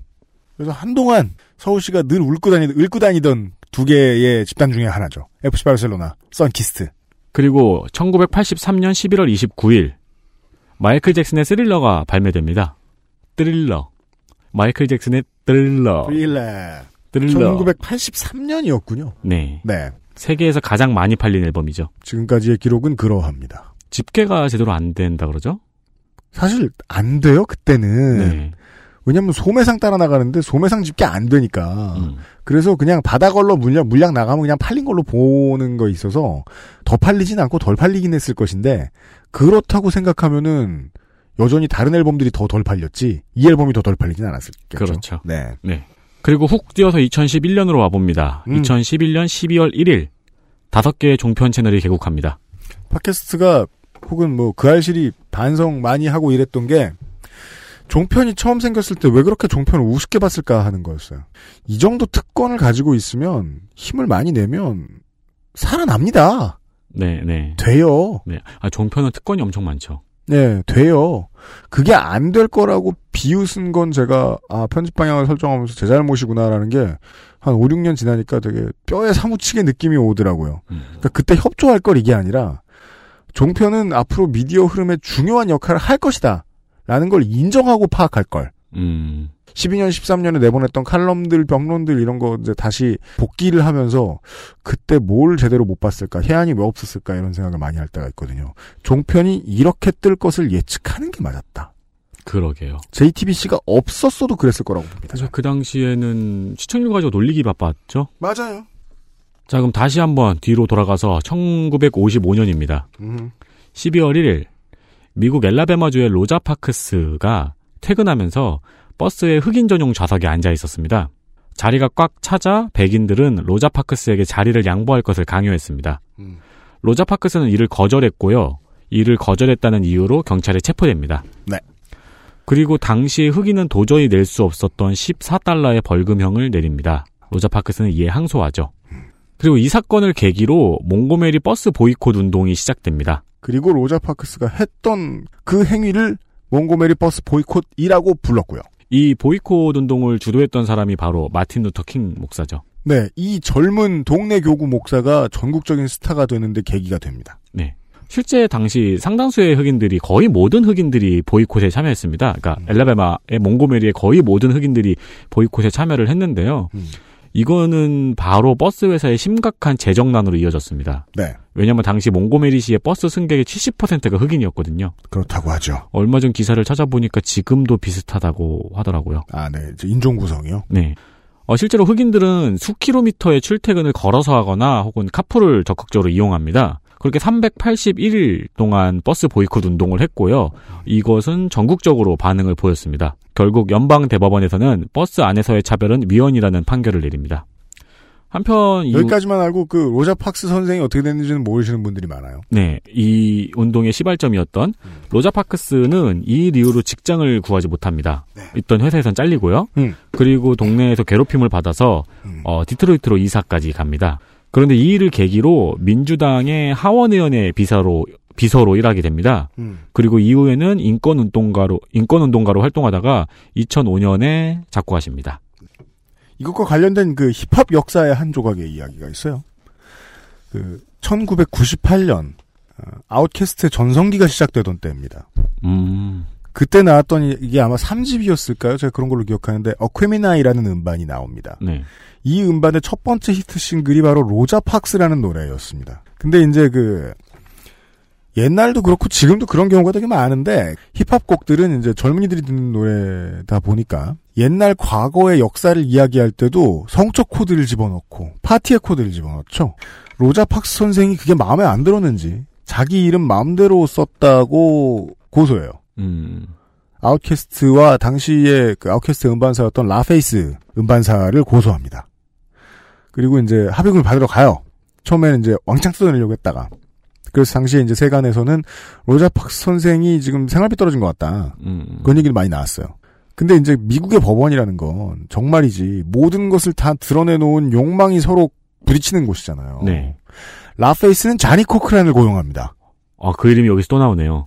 그래서 한동안 서울시가 늘 울고 다니던, 읊고 다니던 두 개의 집단 중에 하나죠. FC 바르셀로나, 선키스트. 그리고 1983년 11월 29일 마이클 잭슨의 스릴러가 발매됩니다. 스릴러. 마이클 잭슨의 스릴러. 스릴러. 스릴러. 1983년이었군요. 네. 네. 세계에서 가장 많이 팔린 앨범이죠. 지금까지의 기록은 그러합니다. 집계가 제대로 안 된다 그러죠? 사실 안 돼요 그때는. 네. 왜냐면 소매상 따라 나가는데 소매상 집계 안 되니까. 음. 그래서 그냥 바다 걸러 물량 물량 나가면 그냥 팔린 걸로 보는 거 있어서 더 팔리진 않고 덜 팔리긴 했을 것인데 그렇다고 생각하면은 여전히 다른 앨범들이 더 덜 팔렸지 이 앨범이 더 덜 팔리진 않았을겠죠. 그렇죠. 네. 네. 그리고 훅 뛰어서 2011년으로 와봅니다. 음. 2011년 12월 1일 다섯 개의 종편 채널이 개국합니다. 팟캐스트가 혹은 뭐 그 알실이 반성 많이 하고 이랬던 게 종편이 처음 생겼을 때 왜 그렇게 종편을 우습게 봤을까 하는 거였어요. 이 정도 특권을 가지고 있으면 힘을 많이 내면 살아납니다. 네, 네. 돼요. 네. 아, 종편은 특권이 엄청 많죠. 네, 돼요. 그게 안 될 거라고 비웃은 건 제가, 아, 편집 방향을 설정하면서 제 잘못이구나라는 게, 한 5, 6년 지나니까 되게 뼈에 사무치게 느낌이 오더라고요. 그러니까 그때 협조할 걸 이게 아니라, 종편은 앞으로 미디어 흐름에 중요한 역할을 할 것이다. 라는 걸 인정하고 파악할 걸. 음. 12년, 13년에 내보냈던 칼럼들, 병론들 이런 거 이제 다시 복귀를 하면서 그때 뭘 제대로 못 봤을까, 해안이 왜 없었을까 이런 생각을 많이 할 때가 있거든요. 종편이 이렇게 뜰 것을 예측하는 게 맞았다. 그러게요. JTBC가 없었어도 그랬을 거라고 봅니다. 그래서 그 당시에는 시청률 가지고 놀리기 바빴죠. 맞아요. 자, 그럼 다시 한번 뒤로 돌아가서 1955년입니다. 음. 12월 1일 미국 엘라베마주의 로자 파크스가 퇴근하면서 버스에 흑인 전용 좌석에 앉아 있었습니다. 자리가 꽉 차자 백인들은 로자 파크스에게 자리를 양보할 것을 강요했습니다. 음. 로자 파크스는 이를 거절했고요. 이를 거절했다는 이유로 경찰에 체포됩니다. 네. 그리고 당시 흑인은 도저히 낼 수 없었던 14달러의 벌금형을 내립니다. 로자 파크스는 이에 항소하죠. 그리고 이 사건을 계기로 몽고메리 버스 보이콧 운동이 시작됩니다. 그리고 로자 파크스가 했던 그 행위를 몽고메리 버스 보이콧이라고 불렀고요. 이 보이콧 운동을 주도했던 사람이 바로 마틴 루터 킹 목사죠. 네, 이 젊은 동네 교구 목사가 전국적인 스타가 되는데 계기가 됩니다. 네. 실제 당시 상당수의 흑인들이 거의 모든 흑인들이 보이콧에 참여했습니다. 그러니까 앨라배마의 몽고메리의 거의 모든 흑인들이 보이콧에 참여를 했는데요. 이거는 바로 버스 회사의 심각한 재정난으로 이어졌습니다. 네. 왜냐하면 당시 몽고메리시의 버스 승객의 70%가 흑인이었거든요. 그렇다고 하죠. 얼마 전 기사를 찾아보니까 지금도 비슷하다고 하더라고요. 아, 네. 인종 구성이요? 네. 어, 실제로 흑인들은 수킬로미터의 출퇴근을 걸어서 하거나 혹은 카풀을 적극적으로 이용합니다. 그렇게 381일 동안 버스 보이콧 운동을 했고요. 이것은 전국적으로 반응을 보였습니다. 결국 연방 대법원에서는 버스 안에서의 차별은 위헌이라는 판결을 내립니다. 한편 이 여기까지만 알고 그 로자 팍스 선생이 어떻게 됐는지는 모르시는 분들이 많아요. 네, 이 운동의 시발점이었던 로자 파크스는 이 이유로 직장을 구하지 못합니다. 있던 회사에선 잘리고요. 음. 그리고 동네에서 괴롭힘을 받아서 어, 디트로이트로 이사까지 갑니다. 그런데 이 일을 계기로 민주당의 하원 의원의 비서로 비서로 일하게 됩니다. 음. 그리고 이후에는 인권 운동가로 인권 운동가로 활동하다가 2005년에 작고하십니다. 이것과 관련된 그 힙합 역사의 한 조각의 이야기가 있어요. 그 1998년 어, 아웃캐스트 전성기가 시작되던 때입니다. 음. 그때 나왔던 이- 이게 아마 3집이었을까요? 제가 그런 걸로 기억하는데 Aquemini라는 음반이 나옵니다. 네. 이 음반의 첫 번째 히트 싱글이 바로 로자 팍스라는 노래였습니다. 근데 이제 그 옛날도 그렇고 지금도 그런 경우가 되게 많은데 힙합 곡들은 이제 젊은이들이 듣는 노래다 보니까 옛날 과거의 역사를 이야기할 때도 성적 코드를 집어넣고 파티의 코드를 집어넣죠. 로자 팍스 선생이 그게 마음에 안 들었는지 자기 이름 마음대로 썼다고 고소해요. 음. 아웃캐스트와 당시의 그 아웃캐스트 음반사였던 라페이스 음반사를 고소합니다. 그리고 이제 합의금을 받으러 가요. 처음에는 이제 왕창 뜯어내려고 했다가. 그래서 당시에 이제 세간에서는 로자 팍스 선생이 지금 생활비 떨어진 것 같다. 음. 그런 얘기를 많이 나왔어요. 근데 이제 미국의 법원이라는 건 정말이지 모든 것을 다 드러내놓은 욕망이 서로 부딪히는 곳이잖아요. 네. 라페이스는 자니 코크란을 고용합니다. 아, 그 이름이 여기서 또 나오네요.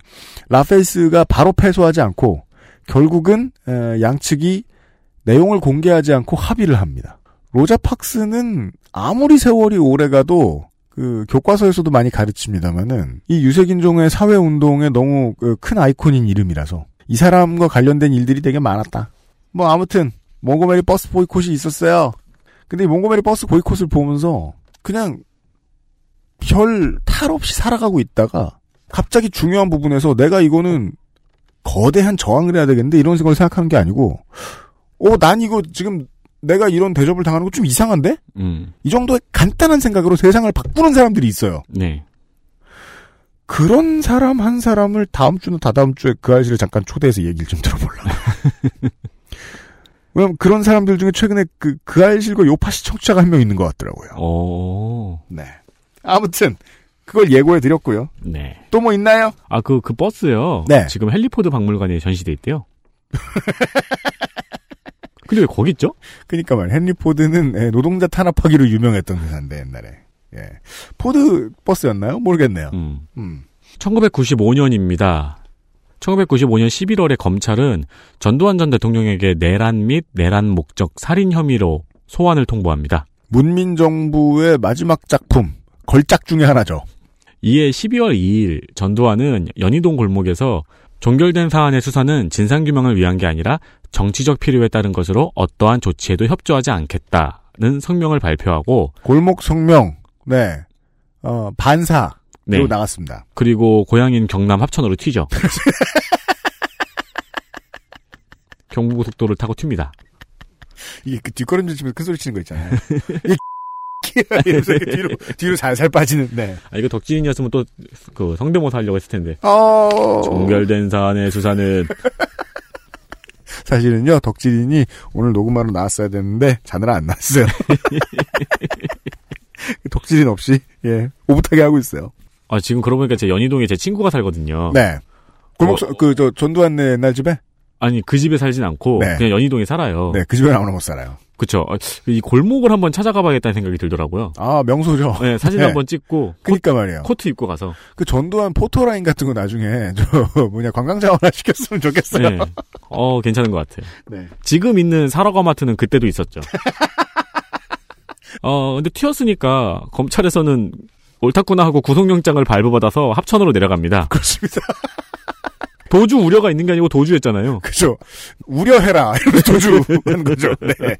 라페이스가 바로 패소하지 않고 결국은 에, 양측이 내용을 공개하지 않고 합의를 합니다. 로자 팍스는 아무리 세월이 오래가도 그 교과서에서도 많이 가르칩니다만은 이 유색인종의 사회 운동에 너무 그큰 아이콘인 이름이라서 이 사람과 관련된 일들이 되게 많았다. 뭐 아무튼 몽고메리 버스 보이콧이 있었어요. 근데 이 몽고메리 버스 보이콧을 보면서 그냥 별 탈 없이 살아가고 있다가 갑자기 중요한 부분에서 내가 이거는 거대한 저항을 해야 되겠는데 이런 생각을 생각하는 게 아니고 어, 난 이거 지금 내가 이런 대접을 당하는 거 좀 이상한데? 음. 이 정도의 간단한 생각으로 세상을 바꾸는 사람들이 있어요. 네. 그런 사람 한 사람을 다음 주나 다다음 주에 그 아저씨를 잠깐 초대해서 얘기를 좀 들어보려고. 왜냐면 그런 사람들 중에 최근에 그, 그알싫과 요파시 청취자가 한 명 있는 것 같더라고요. 오. 네. 아무튼, 그걸 예고해 드렸고요. 네. 또 뭐 있나요? 아, 그, 그 버스요. 네. 지금 헨리 포드 박물관에 전시돼 있대요. 근데 왜 거기 있죠? 그니까 말, 헨리 포드는 예, 노동자 탄압하기로 유명했던 회사인데, 옛날에. 예. 포드 버스였나요? 모르겠네요. 음. 음. 1995년입니다. 1995년 11월에 검찰은 전두환 전 대통령에게 내란 및 내란 목적 살인 혐의로 소환을 통보합니다. 문민정부의 마지막 작품 걸작 중에 하나죠. 이에 12월 2일 전두환은 연희동 골목에서 종결된 사안의 수사는 진상규명을 위한 게 아니라 정치적 필요에 따른 것으로 어떠한 조치에도 협조하지 않겠다는 성명을 발표하고 골목 성명, 네, 어, 반사로 네. 나갔습니다. 그리고 고향인 경남 합천으로 튀죠. 경부고속도로를 타고 튑니다. 이게 그 뒷걸음질 치면서 큰 소리 치는 거 있잖아요. 이 이렇게 뒤로 뒤로 살살 빠지는. 네. 아, 이거 덕진이었으면 또 그 성대모사 하려고 했을 텐데. 어. 종결된 사안의 수사는 사실은요 덕질인이 오늘 녹음하러 나왔어야 되는데 자느라 안 나왔어요. 덕질인 없이 예 오붓하게 하고 있어요. 아 지금 그러고 보니까 제 연희동에 제 친구가 살거든요. 네. 골목 어, 그저 전두환네 옛날 집에 아니 그 집에 살진 않고 네. 그냥 연희동에 살아요. 네 그 집에 아무나 못 살아요. 어, 이 골목을 한번 찾아가 봐야겠다는 생각이 들더라고요. 아 명소죠. 네, 사진 네. 한번 찍고 그니까 말이에요. 코트 입고 가서. 그 전두환 포토라인 같은 거 나중에 저 뭐냐 관광 자원화 시켰으면 좋겠어요. 네. 어 괜찮은 것 같아요. 네. 지금 있는 사러가마트는 그때도 있었죠. 어 근데 튀었으니까 검찰에서는 옳다구나 하고 구속영장을 발부받아서 합천으로 내려갑니다. 그렇습니다. 도주 우려가 있는 게 아니고 도주했잖아요. 그죠. 우려해라. 도주한 거죠. 네.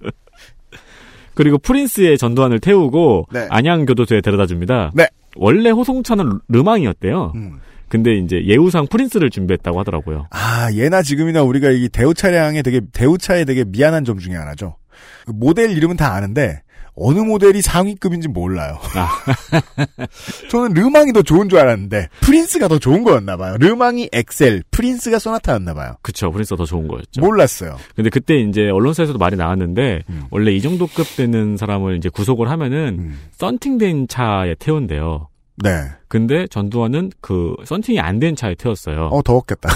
그리고 프린스의 전두환을 태우고 네. 안양 교도소에 데려다 줍니다. 네. 원래 호송차는 르망이었대요. 음. 근데 이제 예우상 프린스를 준비했다고 하더라고요. 아, 예나 지금이나 우리가 이 대우 차량에 되게 대우차에 되게 미안한 점 중에 하나죠. 그 모델 이름은 다 아는데 어느 모델이 상위급인지 몰라요. 아. 저는 르망이 더 좋은 줄 알았는데 프린스가 더 좋은 거였나 봐요. 르망이 엑셀, 프린스가 소나타였나 봐요. 그쵸, 프린스가 더 좋은 거였죠. 몰랐어요. 근데 그때 이제 언론사에서도 말이 나왔는데 원래 이 정도 급 되는 사람을 이제 구속을 하면은 썬팅된 차에 태운대요. 네. 근데 전두환은 그 썬팅이 안 된 차에 태웠어요. 어 더웠겠다.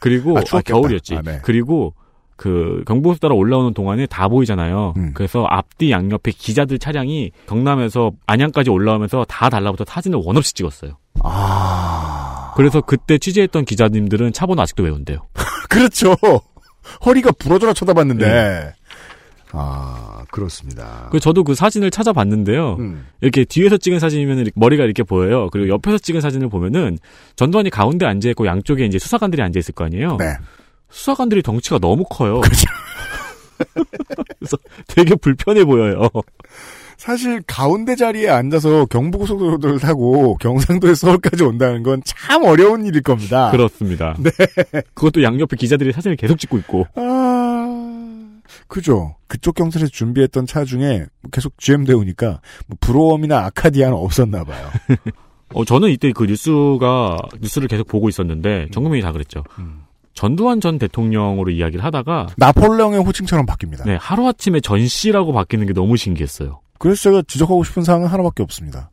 그리고 아, 아. 겨울이었지. 아, 네. 그리고 그 경부고속 따라 올라오는 동안에 다 보이잖아요. 음. 그래서 앞뒤 양옆에 기자들 차량이 경남에서 안양까지 올라오면서 다 달라붙어 사진을 원 없이 찍었어요. 아. 그래서 그때 취재했던 기자님들은 차 번호 아직도 외운대요. 그렇죠. 허리가 부러져라 쳐다봤는데. 네. 아, 그렇습니다. 그 저도 그 사진을 찾아봤는데요. 음. 이렇게 뒤에서 찍은 사진이면 이렇게 머리가 이렇게 보여요. 그리고 옆에서 찍은 사진을 보면은 전두환이 가운데 앉아 있고 양쪽에 이제 수사관들이 앉아 있을 거 아니에요. 네. 수사관들이 덩치가 너무 커요. 그래서 되게 불편해 보여요. 사실 가운데 자리에 앉아서 경부고속도로를 타고 경상도에서 서울까지 온다는 건 참 어려운 일일 겁니다. 그렇습니다. 네. 그것도 양옆에 기자들이 사진을 계속 찍고 있고. 아, 그죠. 그쪽 경찰에서 준비했던 차 중에 계속 GM 대우니까 뭐 브로엄이나 아카디아는 없었나 봐요. 어, 저는 이때 그 뉴스가 뉴스를 계속 보고 있었는데 전국민이 다 그랬죠. 전두환 전 대통령으로 이야기를 하다가 나폴레옹의 호칭처럼 바뀝니다. 네, 하루아침에 전 씨라고 바뀌는 게 너무 신기했어요. 그래서 제가 지적하고 싶은 사항은 하나밖에 없습니다.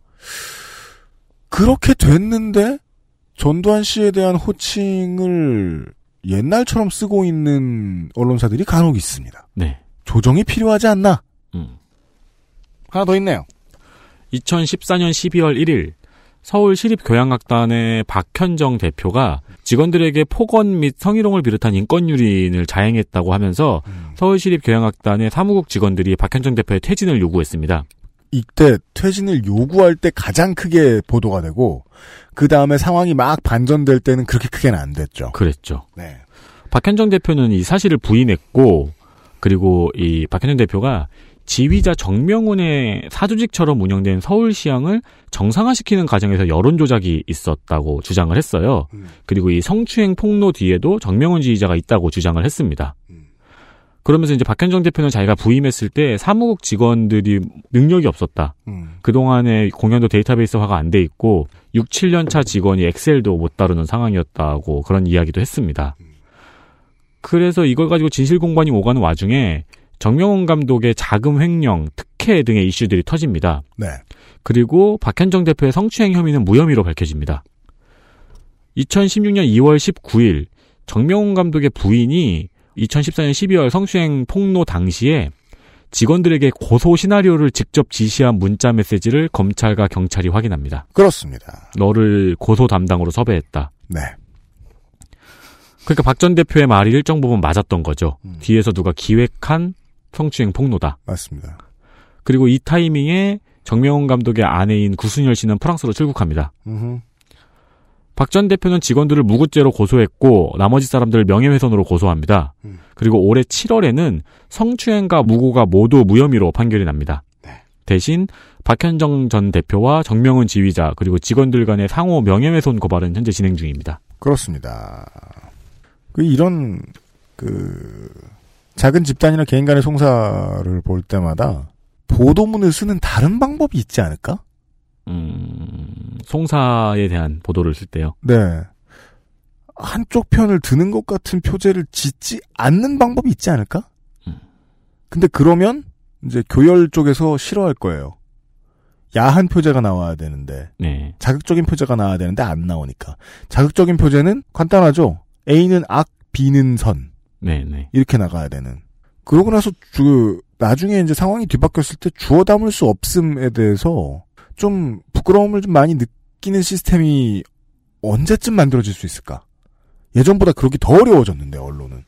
그렇게 됐는데 전두환 씨에 대한 호칭을 옛날처럼 쓰고 있는 언론사들이 간혹 있습니다. 네. 조정이 필요하지 않나? 음. 하나 더 있네요. 2014년 12월 1일 서울 시립교향악단의 박현정 대표가 직원들에게 폭언 및 성희롱을 비롯한 인권유린을 자행했다고 하면서 서울시립교향악단의 사무국 직원들이 박현정 대표의 퇴진을 요구했습니다. 이때 퇴진을 요구할 때 가장 크게 보도가 되고 그 다음에 상황이 막 반전될 때는 그렇게 크게는 안 됐죠. 그랬죠. 네. 박현정 대표는 이 사실을 부인했고 그리고 이 박현정 대표가 지휘자 정명훈의 사조직처럼 운영된 서울시향을 정상화시키는 과정에서 여론 조작이 있었다고 주장을 했어요. 그리고 이 성추행 폭로 뒤에도 정명훈 지휘자가 있다고 주장을 했습니다. 그러면서 이제 박현정 대표는 자기가 부임했을 때 사무국 직원들이 능력이 없었다. 그동안에 공연도 데이터베이스화가 안 돼 있고 6, 7년 차 직원이 엑셀도 못 다루는 상황이었다고 그런 이야기도 했습니다. 그래서 이걸 가지고 진실 공방이 오가는 와중에 정명훈 감독의 자금 횡령, 특혜 등의 이슈들이 터집니다. 네. 그리고 박현정 대표의 성추행 혐의는 무혐의로 밝혀집니다. 2016년 2월 19일 정명훈 감독의 부인이 2014년 12월 성추행 폭로 당시에 직원들에게 고소 시나리오를 직접 지시한 문자 메시지를 검찰과 경찰이 확인합니다. 그렇습니다. 너를 고소 담당으로 섭외했다. 네. 그러니까 박 전 대표의 말이 일정 부분 맞았던 거죠. 음. 뒤에서 누가 기획한 성추행 폭로다. 맞습니다. 그리고 이 타이밍에 정명훈 감독의 아내인 구순열 씨는 프랑스로 출국합니다. 박 전 대표는 직원들을 무고죄로 고소했고 나머지 사람들을 명예훼손으로 고소합니다. 음. 그리고 올해 7월에는 성추행과 무고가 모두 무혐의로 판결이 납니다. 네. 대신 박현정 전 대표와 정명훈 지휘자 그리고 직원들 간의 상호 명예훼손 고발은 현재 진행 중입니다. 그렇습니다. 그 이런 그 작은 집단이나 개인 간의 송사를 볼 때마다 보도문을 쓰는 다른 방법이 있지 않을까? 음, 송사에 대한 보도를 쓸 때요. 네. 한쪽 편을 드는 것 같은 표제를 짓지 않는 방법이 있지 않을까? 근데 그러면 이제 교열 쪽에서 싫어할 거예요. 야한 표제가 나와야 되는데 네. 자극적인 표제가 나와야 되는데 안 나오니까 자극적인 표제는 간단하죠. A는 악, B는 선 네, 네. 이렇게 나가야 되는. 그러고 나서 주 나중에 이제 상황이 뒤바뀌었을 때 주워 담을 수 없음에 대해서 좀 부끄러움을 좀 많이 느끼는 시스템이 언제쯤 만들어질 수 있을까? 예전보다 그러기 더 어려워졌는데 언론은.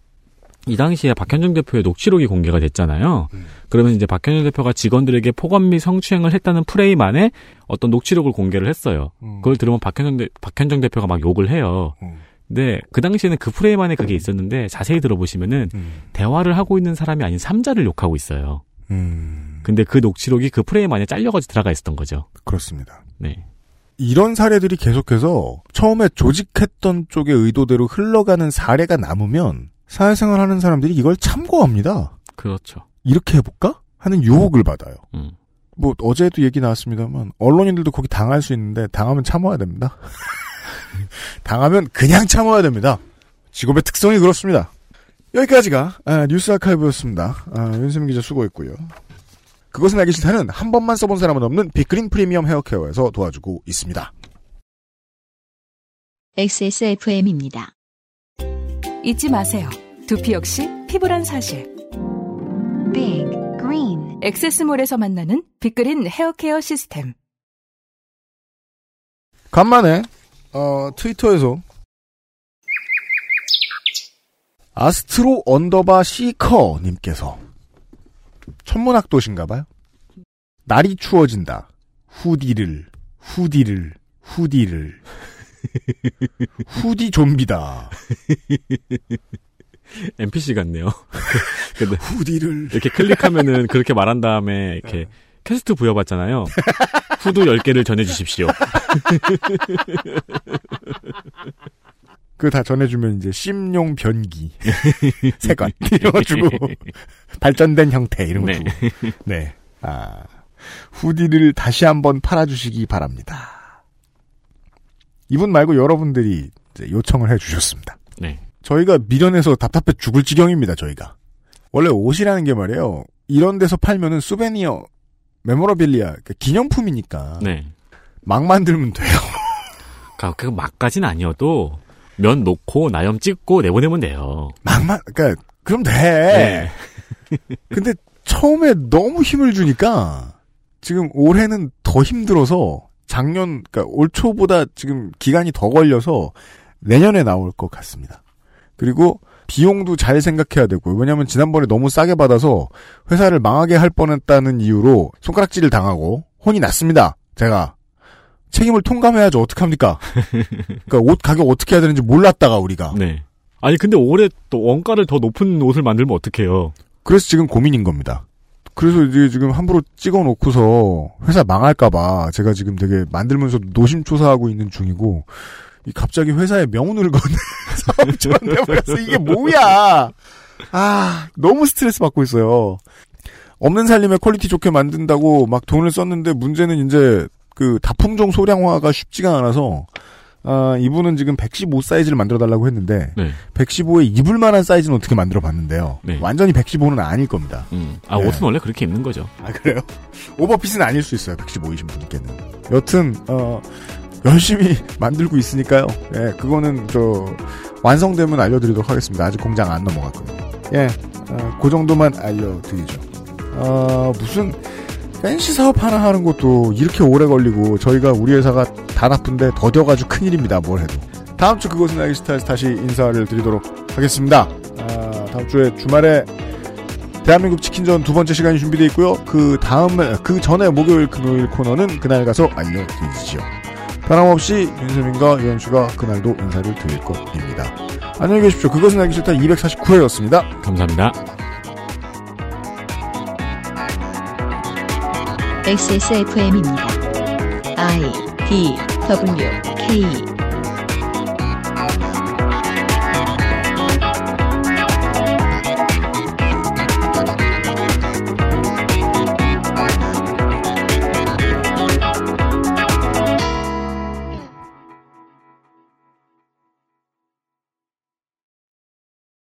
이 당시에 박현정 대표의 녹취록이 공개가 됐잖아요. 그러면 이제 박현정 대표가 직원들에게 폭언 및 성추행을 했다는 프레임 안에 어떤 녹취록을 공개를 했어요. 그걸 들으면 박현정, 대, 박현정 대표가 막 욕을 해요. 근데 그 당시에는 그 프레임 안에 그게 있었는데 자세히 들어보시면은 대화를 하고 있는 사람이 아닌 삼자를 욕하고 있어요. 근데 그 녹취록이 그 프레임 안에 잘려가지고 들어가 있었던 거죠. 그렇습니다. 네. 이런 사례들이 계속해서 처음에 조직했던 쪽의 의도대로 흘러가는 사례가 남으면 사회생활 하는 사람들이 이걸 참고합니다. 그렇죠. 이렇게 해볼까? 하는 유혹을 받아요. 음. 뭐 어제도 얘기 나왔습니다만 언론인들도 거기 당할 수 있는데 당하면 참아야 됩니다. 당하면 그냥 참아야 됩니다. 직업의 특성이 그렇습니다. 여기까지가 아, 뉴스 아카이브였습니다. 아, 윤세민 기자 수고했고요. 그것은 알기 싫다는 한 번만 써본 사람은 없는 빅그린 프리미엄 헤어케어에서 도와주고 있습니다. XSFM입니다. 잊지 마세요. 두피 역시 피부란 사실. Big Green XS몰에서 만나는 빅그린 헤어케어 시스템. 간만에 어, 트위터에서 Astro underbar Seeker 님께서 천문학도신가봐요. 날이 추워진다. hoodie를 hoodie를 hoodie를 후디 좀비다. NPC 같네요. 근데 hoodie를 이렇게 클릭하면은 그렇게 말한 다음에 이렇게 퀘스트 부여받잖아요. 후드 10개를 전해주십시오. 그 다 전해주면 이제 심용 변기 세관 이런 거 주고 발전된 형태 이런 거 네. 주고 네. 아 hoodie를 다시 한번 팔아주시기 바랍니다. 이분 말고 여러분들이 요청을 해주셨습니다. 네. 저희가 미련해서 답답해 죽을 지경입니다. 저희가 원래 옷이라는 게 말이에요. 이런 데서 팔면은 수베니어 메모러빌리아 그러니까 기념품이니까 네. 막 만들면 돼요. 그러니까 그 막까진 아니어도 면 놓고 나염 찍고 내보내면 돼요. 막만 그러니까 그럼 돼. 네. 근데 처음에 너무 힘을 주니까 지금 올해는 더 힘들어서 작년 그러니까 올 초보다 지금 기간이 더 걸려서 내년에 나올 것 같습니다. 그리고 비용도 잘 생각해야 되고요. 왜냐하면 지난번에 너무 싸게 받아서 회사를 망하게 할 뻔했다는 이유로 손가락질을 당하고 혼이 났습니다. 제가 책임을 통감해야죠. 어떡합니까? 그러니까 옷 가격 어떻게 해야 되는지 몰랐다가 우리가. 네. 아니 근데 올해 또 원가를 더 높은 옷을 만들면 어떡해요? 그래서 지금 고민인 겁니다. 그래서 이제 지금 함부로 찍어 놓고서 회사 망할까봐 제가 지금 되게 만들면서 노심초사하고 있는 중이고, 이 갑자기 회사에 명운을 거는 사업처럼 돼버려서 이게 뭐야! 아, 너무 스트레스 받고 있어요. 없는 살림에 quality 좋게 만든다고 막 돈을 썼는데 문제는 이제 그 다품종 소량화가 쉽지가 않아서 아, 이분은 지금 115 사이즈를 만들어 달라고 했는데 네. 115에 입을 만한 사이즈는 어떻게 만들어 봤는데요. 네. 완전히 115는 아닐 겁니다. 음. 아 네. 옷은 원래 그렇게 입는 거죠. 아 그래요? 오버핏은 아닐 수 있어요. 115이신 분께는. 여튼 어 열심히 만들고 있으니까요. 예, 그거는 저 완성되면 알려드리도록 하겠습니다. 아직 공장 안 넘어갔거든요. 예, 어, 그 정도만 알려드리죠. 어, 무슨 팬시 사업 하나 하는 것도 이렇게 오래 걸리고 저희가 우리 회사가 다 나쁜데 더뎌가지고 큰일입니다. 뭘 해도. 다음 주 그것은 알기 싫다에서 다시 인사를 드리도록 하겠습니다. 아, 다음 주에 주말에 대한민국 치킨전 두 번째 시간이 준비되어 있고요. 그 다음에 그 전에 목요일 금요일 코너는 그날 가서 알려드리지요. 변함없이 윤세민과 유현수가 그날도 인사를 드릴 것입니다. 안녕히 계십시오. 그것은 알기 싫다 249회였습니다. 감사합니다. XSFM입니다. I D W K